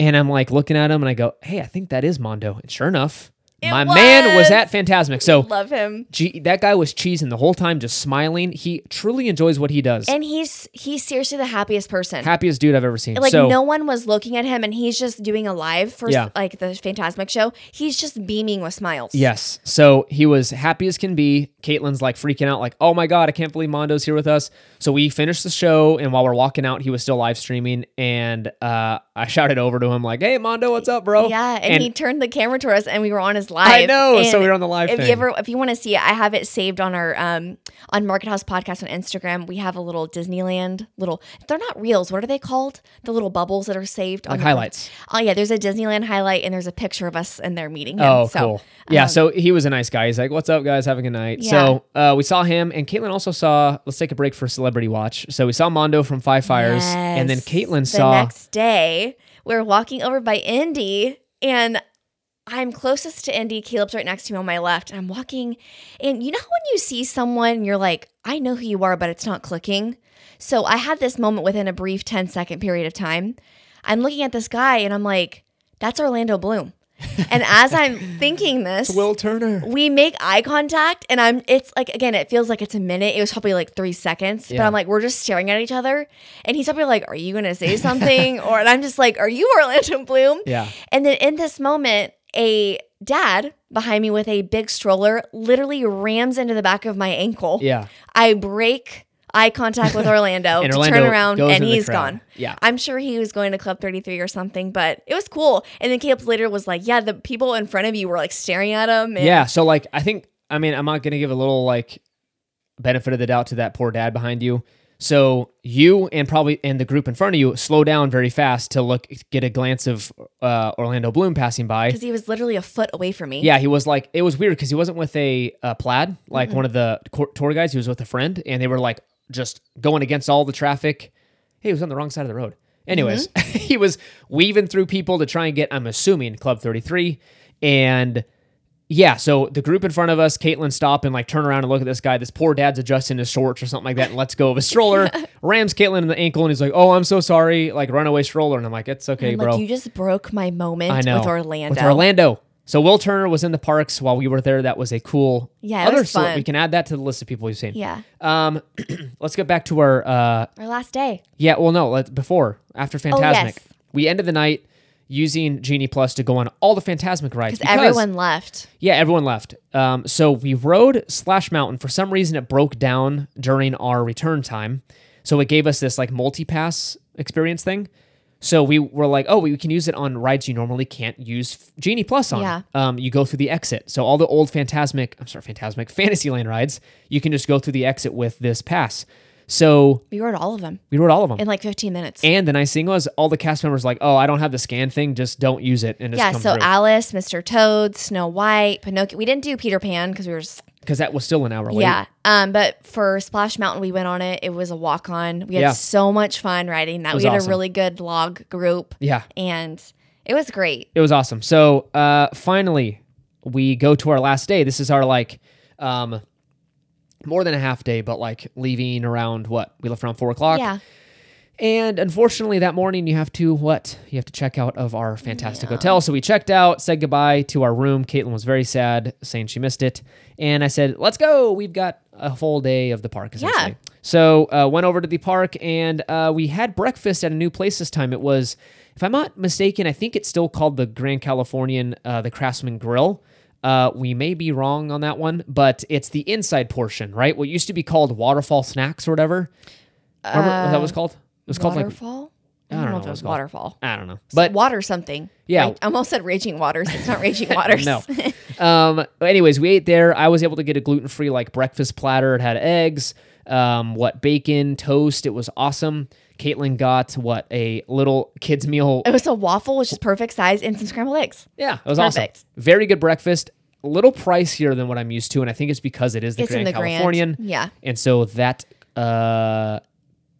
A: And I'm like looking at him, and I go, "Hey, I think that is Mondo." And sure enough,
B: It
A: my man was
B: was.
A: at Fantasmic. So
B: Love him.
A: Gee, that guy was cheesing the whole time, just smiling. He truly enjoys what he does.
B: And he's he's seriously the happiest person.
A: Happiest dude I've ever seen.
B: like
A: so
B: no one was looking at him and he's just doing a live for
A: Yeah.
B: like the Fantasmic show. He's just beaming with smiles.
A: yes, so he was happy as can be. Caitlin's like freaking out, like, "Oh my god, I can't believe Mondo's here with us." So we finished the show, and while we're walking out, he was still live streaming, and uh, I shouted over to him like, "Hey, Mondo, what's up, bro?"
B: Yeah, and, he turned the camera to us, and we were on his live.
A: I know, so we were on the live
B: If
A: thing.
B: you ever, if you want to see it, I have it saved on our um on Market House Podcast on Instagram. We have a little Disneyland little. They're not reels. What are they called? The little bubbles that are saved.
A: like
B: on
A: highlights.
B: Oh yeah, there's a Disneyland highlight, and there's a picture of us in there meeting him.
A: Oh,
B: so,
A: cool. Yeah,
B: um,
A: so he was a nice guy. He's like, "What's up, guys? Have a good night."
B: Yeah.
A: So uh, we saw him, and Caitlin also saw. Let's take a break for Celebrity Watch. So we saw Mondo from Five Fires, and then
B: Yes.
A: Caitlin
B: the
A: saw.
B: next day we're walking over by Indy and I'm closest to Indy. Caleb's right next to me on my left. And I'm walking, and you know when you see someone, you're like, I know who you are, but it's not clicking. So I had this moment within a brief 10 second period of time. I'm looking at this guy, and I'm like, that's Orlando Bloom. And as I'm thinking this,
A: Will Turner.
B: we make eye contact and i'm it's like again it feels like it's a minute. It was probably like three seconds. But i'm like we're just staring at each other. And he's probably like are you gonna say something? Or and i'm just like are you orlando bloom?
A: Yeah.
B: and then in this moment a dad behind me with a big stroller literally rams into the back of my ankle.
A: Yeah.
B: i break eye contact with orlando
A: And
B: to
A: Orlando
B: turn around and he's gone
A: Yeah.
B: I'm sure he was going to Club 33 or something, but it was cool. And then Caleb later was like, Yeah, the people in front of you were like staring at him. And
A: Yeah. So like, I think. I mean, I'm not gonna give a little like benefit of the doubt to that poor dad behind you. So you and probably and the group in front of you slow down very fast to look get a glance of uh, Orlando Bloom passing by.
B: because he was literally a foot away from me.
A: Yeah, he was like it was weird because he wasn't with a uh, plaid like one of the cor- tour guides. He was with a friend, and they were like just going against all the traffic. Hey, he was on the wrong side of the road. Anyways, mm-hmm. he was weaving through people to try and get. I'm assuming Club 33, and yeah. So the group in front of us, Caitlin, stop and like turn around and look at this guy. This poor dad's adjusting his shorts or something like that, and lets go of his stroller. rams Caitlin in the ankle, and he's like, "Oh, I'm so sorry." Like runaway stroller, and I'm like, "It's okay,
B: I'm
A: bro."
B: like, you just broke my moment
A: I know.
B: with Orlando.
A: With Orlando. So Will Turner was in the parks while we were there. That was a cool.
B: Yeah,
A: other
B: was
A: so-
B: fun.
A: We can add that to the list of people we've seen.
B: Yeah.
A: Um, let's get back to our. Uh,
B: Our last day.
A: yeah. Well, no. Let before after Fantasmic,
B: Oh, yes.
A: we ended the night using Genie Plus to go on all the Fantasmic rides
B: Because everyone left.
A: Yeah, everyone left. Um, so we rode Splash Mountain. For some reason, it broke down during our return time. So it gave us this like multi pass experience thing. So we were like, oh, we can use it on rides you normally can't use Genie Plus on.
B: Yeah.
A: Um, you go through the exit. So all the old Fantasmic, I'm sorry, Fantasmic Fantasyland rides, you can just go through the exit with this pass. So
B: We rode all of them
A: we rode all of them.
B: in like 15 minutes.
A: and the nice thing was, all the cast members were like, oh, I don't have the scan thing, just don't use it, and just
B: yeah, so
A: through.
B: Alice, Mr. Toad, Snow White, Pinocchio. We didn't do Peter Pan because we were s-
A: because that was still an hour late.
B: Yeah. Um, but for Splash Mountain, we went on it. It was a walk on. We had
A: Yeah.
B: so much fun riding that. We had
A: awesome.
B: a really good log group
A: Yeah.
B: and it was great.
A: It was awesome. So uh, finally, we go to our last day. This is our like um, more than a half day, but like leaving around what we left around four o'clock.
B: Yeah.
A: And unfortunately, that morning you have to what? You have to check out of our fantastic hotel. So we checked out, said goodbye to our room. Caitlin was very sad, saying she missed it. And I said, "Let's go. We've got a full day of the park." Essentially. So uh, went over to the park and uh, we had breakfast at a new place this time. It was if I'm not mistaken, I think it's still called the Grand Californian, uh, the Craftsman Grill. Uh, we may be wrong on that one, but it's the inside portion, right? What used to be called Waterfall Snacks or whatever. Remember what that was called? It was called like
B: Waterfall?
A: I don't know
B: if
A: what
B: it was waterfall.
A: I don't know,
B: But
A: but
B: water something.
A: Yeah.
B: I almost said raging waters. It's not raging waters.
A: no. Um, anyways, we ate there. I was able to get a gluten free like breakfast platter. It had eggs, um, what bacon, toast. It was awesome. Caitlin got what a little kids meal.
B: It was a waffle, which is perfect size, and some scrambled eggs.
A: Yeah, it was
B: Perfect.
A: awesome. Very good breakfast. A little pricier than what I'm used to, and I think it's because it is the
B: It's
A: Grand
B: the Grand.
A: Californian.
B: Yeah.
A: and so that uh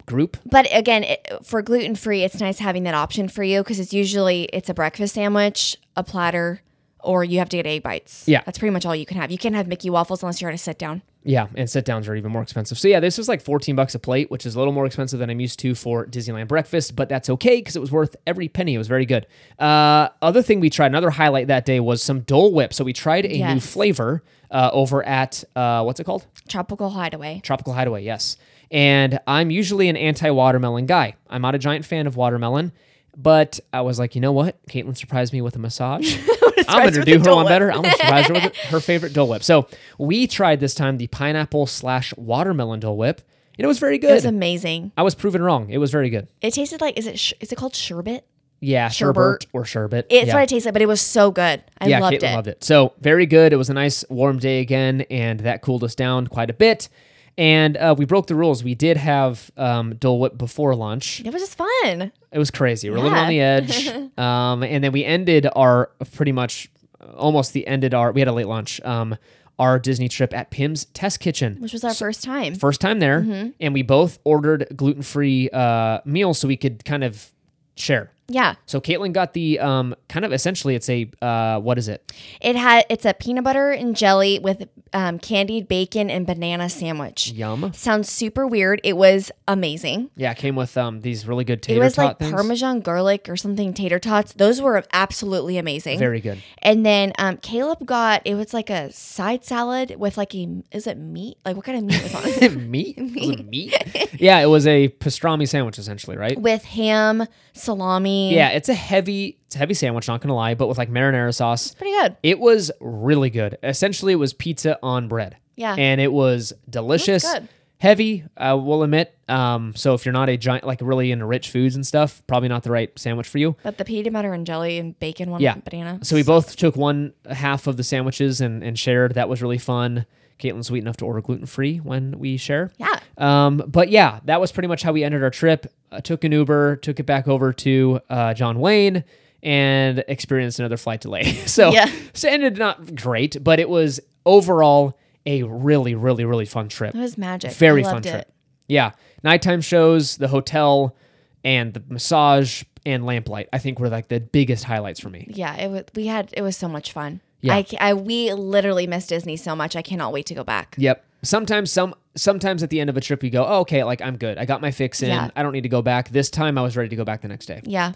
A: group.
B: But again, it, for gluten free, it's nice having that option for you because it's usually it's a breakfast sandwich, a platter, or you have to get egg bites.
A: Yeah.
B: that's pretty much all you can have. You can't have Mickey waffles unless you're at a sit down.
A: Yeah, and sit downs are even more expensive. So yeah, this was like 14 bucks a plate, which is a little more expensive than I'm used to for Disneyland breakfast, but that's okay because it was worth every penny. It was very good. Uh, other thing we tried, another highlight that day was some Dole Whip. So we tried a new flavor uh, over at uh, what's it called?
B: Tropical Hideaway.
A: Tropical Hideaway, yes. And I'm usually an anti watermelon guy. I'm not a giant fan of watermelon, but I was like, you know what? Caitlin surprised me with a massage. I'm gonna do her one better. I'm gonna surprise her with her favorite Dole Whip. So we tried this time the pineapple slash watermelon Dole Whip, and it was very good.
B: It was amazing.
A: I was proven wrong. It was very good.
B: It tasted like is it sh- is it called sherbet?
A: Yeah,
B: Sherbet.
A: or sherbet.
B: It's
A: yeah.
B: what it tasted, like, but it was so good. I
A: yeah,
B: loved
A: Caitlin
B: it.
A: loved it. So very good. It was a nice warm day again, and that cooled us down quite a bit. And uh, we broke the rules. We did have um, Dole Whip before lunch.
B: It was just fun.
A: It was crazy. We're living on the edge. um, and then we ended our pretty much almost the ended our we had a late lunch. Um, our Disney trip at Pym's Test Kitchen.
B: Which was our first time.
A: First time there,
B: Mm-hmm.
A: and we both ordered gluten free uh, meals so we could kind of share.
B: Yeah.
A: So Caitlin got the um, kind of essentially it's a uh, what is it?
B: It had it's a peanut butter and jelly with um, candied bacon and banana sandwich.
A: Yum.
B: Sounds super weird. It was amazing.
A: Yeah, it came with um, these really good tater.
B: It
A: was
B: like
A: things.
B: Parmesan garlic or something tater tots. Those were absolutely amazing.
A: Very good.
B: and then um, Caleb got it was like a side salad with like a is it meat? Like what kind of meat was on it?
A: meat? Was it meat? yeah, it was a pastrami sandwich essentially, right?
B: with ham, salami.
A: Yeah, it's a heavy, it's a heavy sandwich. Not gonna lie, but with like marinara sauce,
B: pretty good.
A: it was really good. Essentially, it was pizza on bread.
B: Yeah.
A: and it was delicious.
B: good.
A: Heavy, I will admit. Um, so if you're not a giant, like really into rich foods and stuff, probably not the right sandwich for you.
B: But the peanut butter and jelly and bacon one
A: Yeah.
B: banana.
A: So we both took one half of the sandwiches and, and shared. That was really fun. Caitlin's sweet enough to order gluten free when we share.
B: Yeah.
A: Um, but yeah, that was pretty much how we ended our trip. Uh, took an Uber, took it back over to uh, John Wayne, and experienced another flight delay. so,
B: Yeah.
A: so it ended not great, but it was overall a really, really, really fun trip.
B: It was magic.
A: Very
B: I
A: fun
B: loved
A: trip.
B: It.
A: Yeah, nighttime shows, the hotel, and the massage and lamplight. I think were like the biggest highlights for me.
B: Yeah, it was. We had it was so much fun.
A: Yeah.
B: I, I we literally miss Disney so much. I cannot wait to go back.
A: Yep. Sometimes some sometimes at the end of a trip you go, oh, okay, like I'm good. I got my fix in.
B: Yeah.
A: I don't need to go back. This time I was ready to go back the next day.
B: Yeah,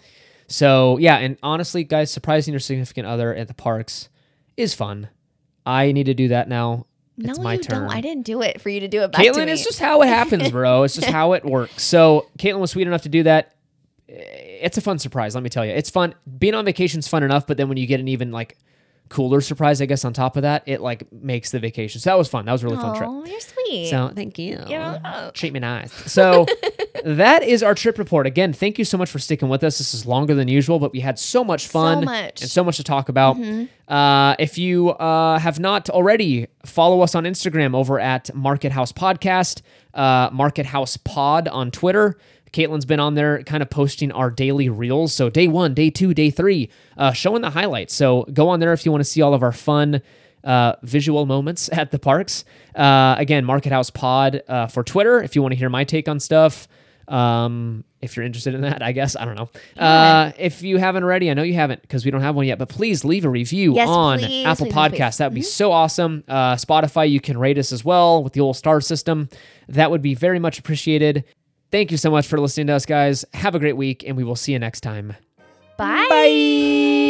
A: So yeah, and honestly, guys, surprising your significant other at the parks is fun. I need to do that now. It's
B: no,
A: my
B: you
A: turn.
B: don't. I didn't do it for you to do it back to
A: Caitlin, it's just how it happens, bro. It's just how it works. So Caitlin was sweet enough to do that. Eh, it's a fun surprise, let me tell you. It's fun. Being on vacation's fun enough, but then when you get an even like cooler surprise, I guess on top of that, it like makes the vacation. So that was fun. That was a really fun trip.
B: Oh, you're sweet.
A: So thank you.
B: welcome.
A: Treat me nice. So that is our trip report. Again, thank you so much for sticking with us. This is longer than usual, but we had so much fun
B: much. Mm-hmm.
A: and so much to talk about. Uh, if you uh, have not already, follow us on Instagram over at Market House Podcast, uh, Market House Pod on Twitter. Caitlin's been on there kind of posting our daily reels. So day one, day two, day three, uh, showing the highlights. So go on there if you want to see all of our fun uh, visual moments at the parks. Uh, again, Market House Pod uh, for Twitter if you want to hear my take on stuff. Um, if you're interested in that, I guess I don't know. Uh, if you haven't already, I know you haven't because we don't have one yet. But please leave a review
B: Yes,
A: on
B: please,
A: Apple
B: please,
A: Podcasts.
B: Mm-hmm.
A: That would be so awesome. Uh, Spotify, you can rate us as well with the old star system. That would be very much appreciated. Thank you so much for listening to us, guys. Have a great week, and we will see you next time.
B: Bye.
A: Bye.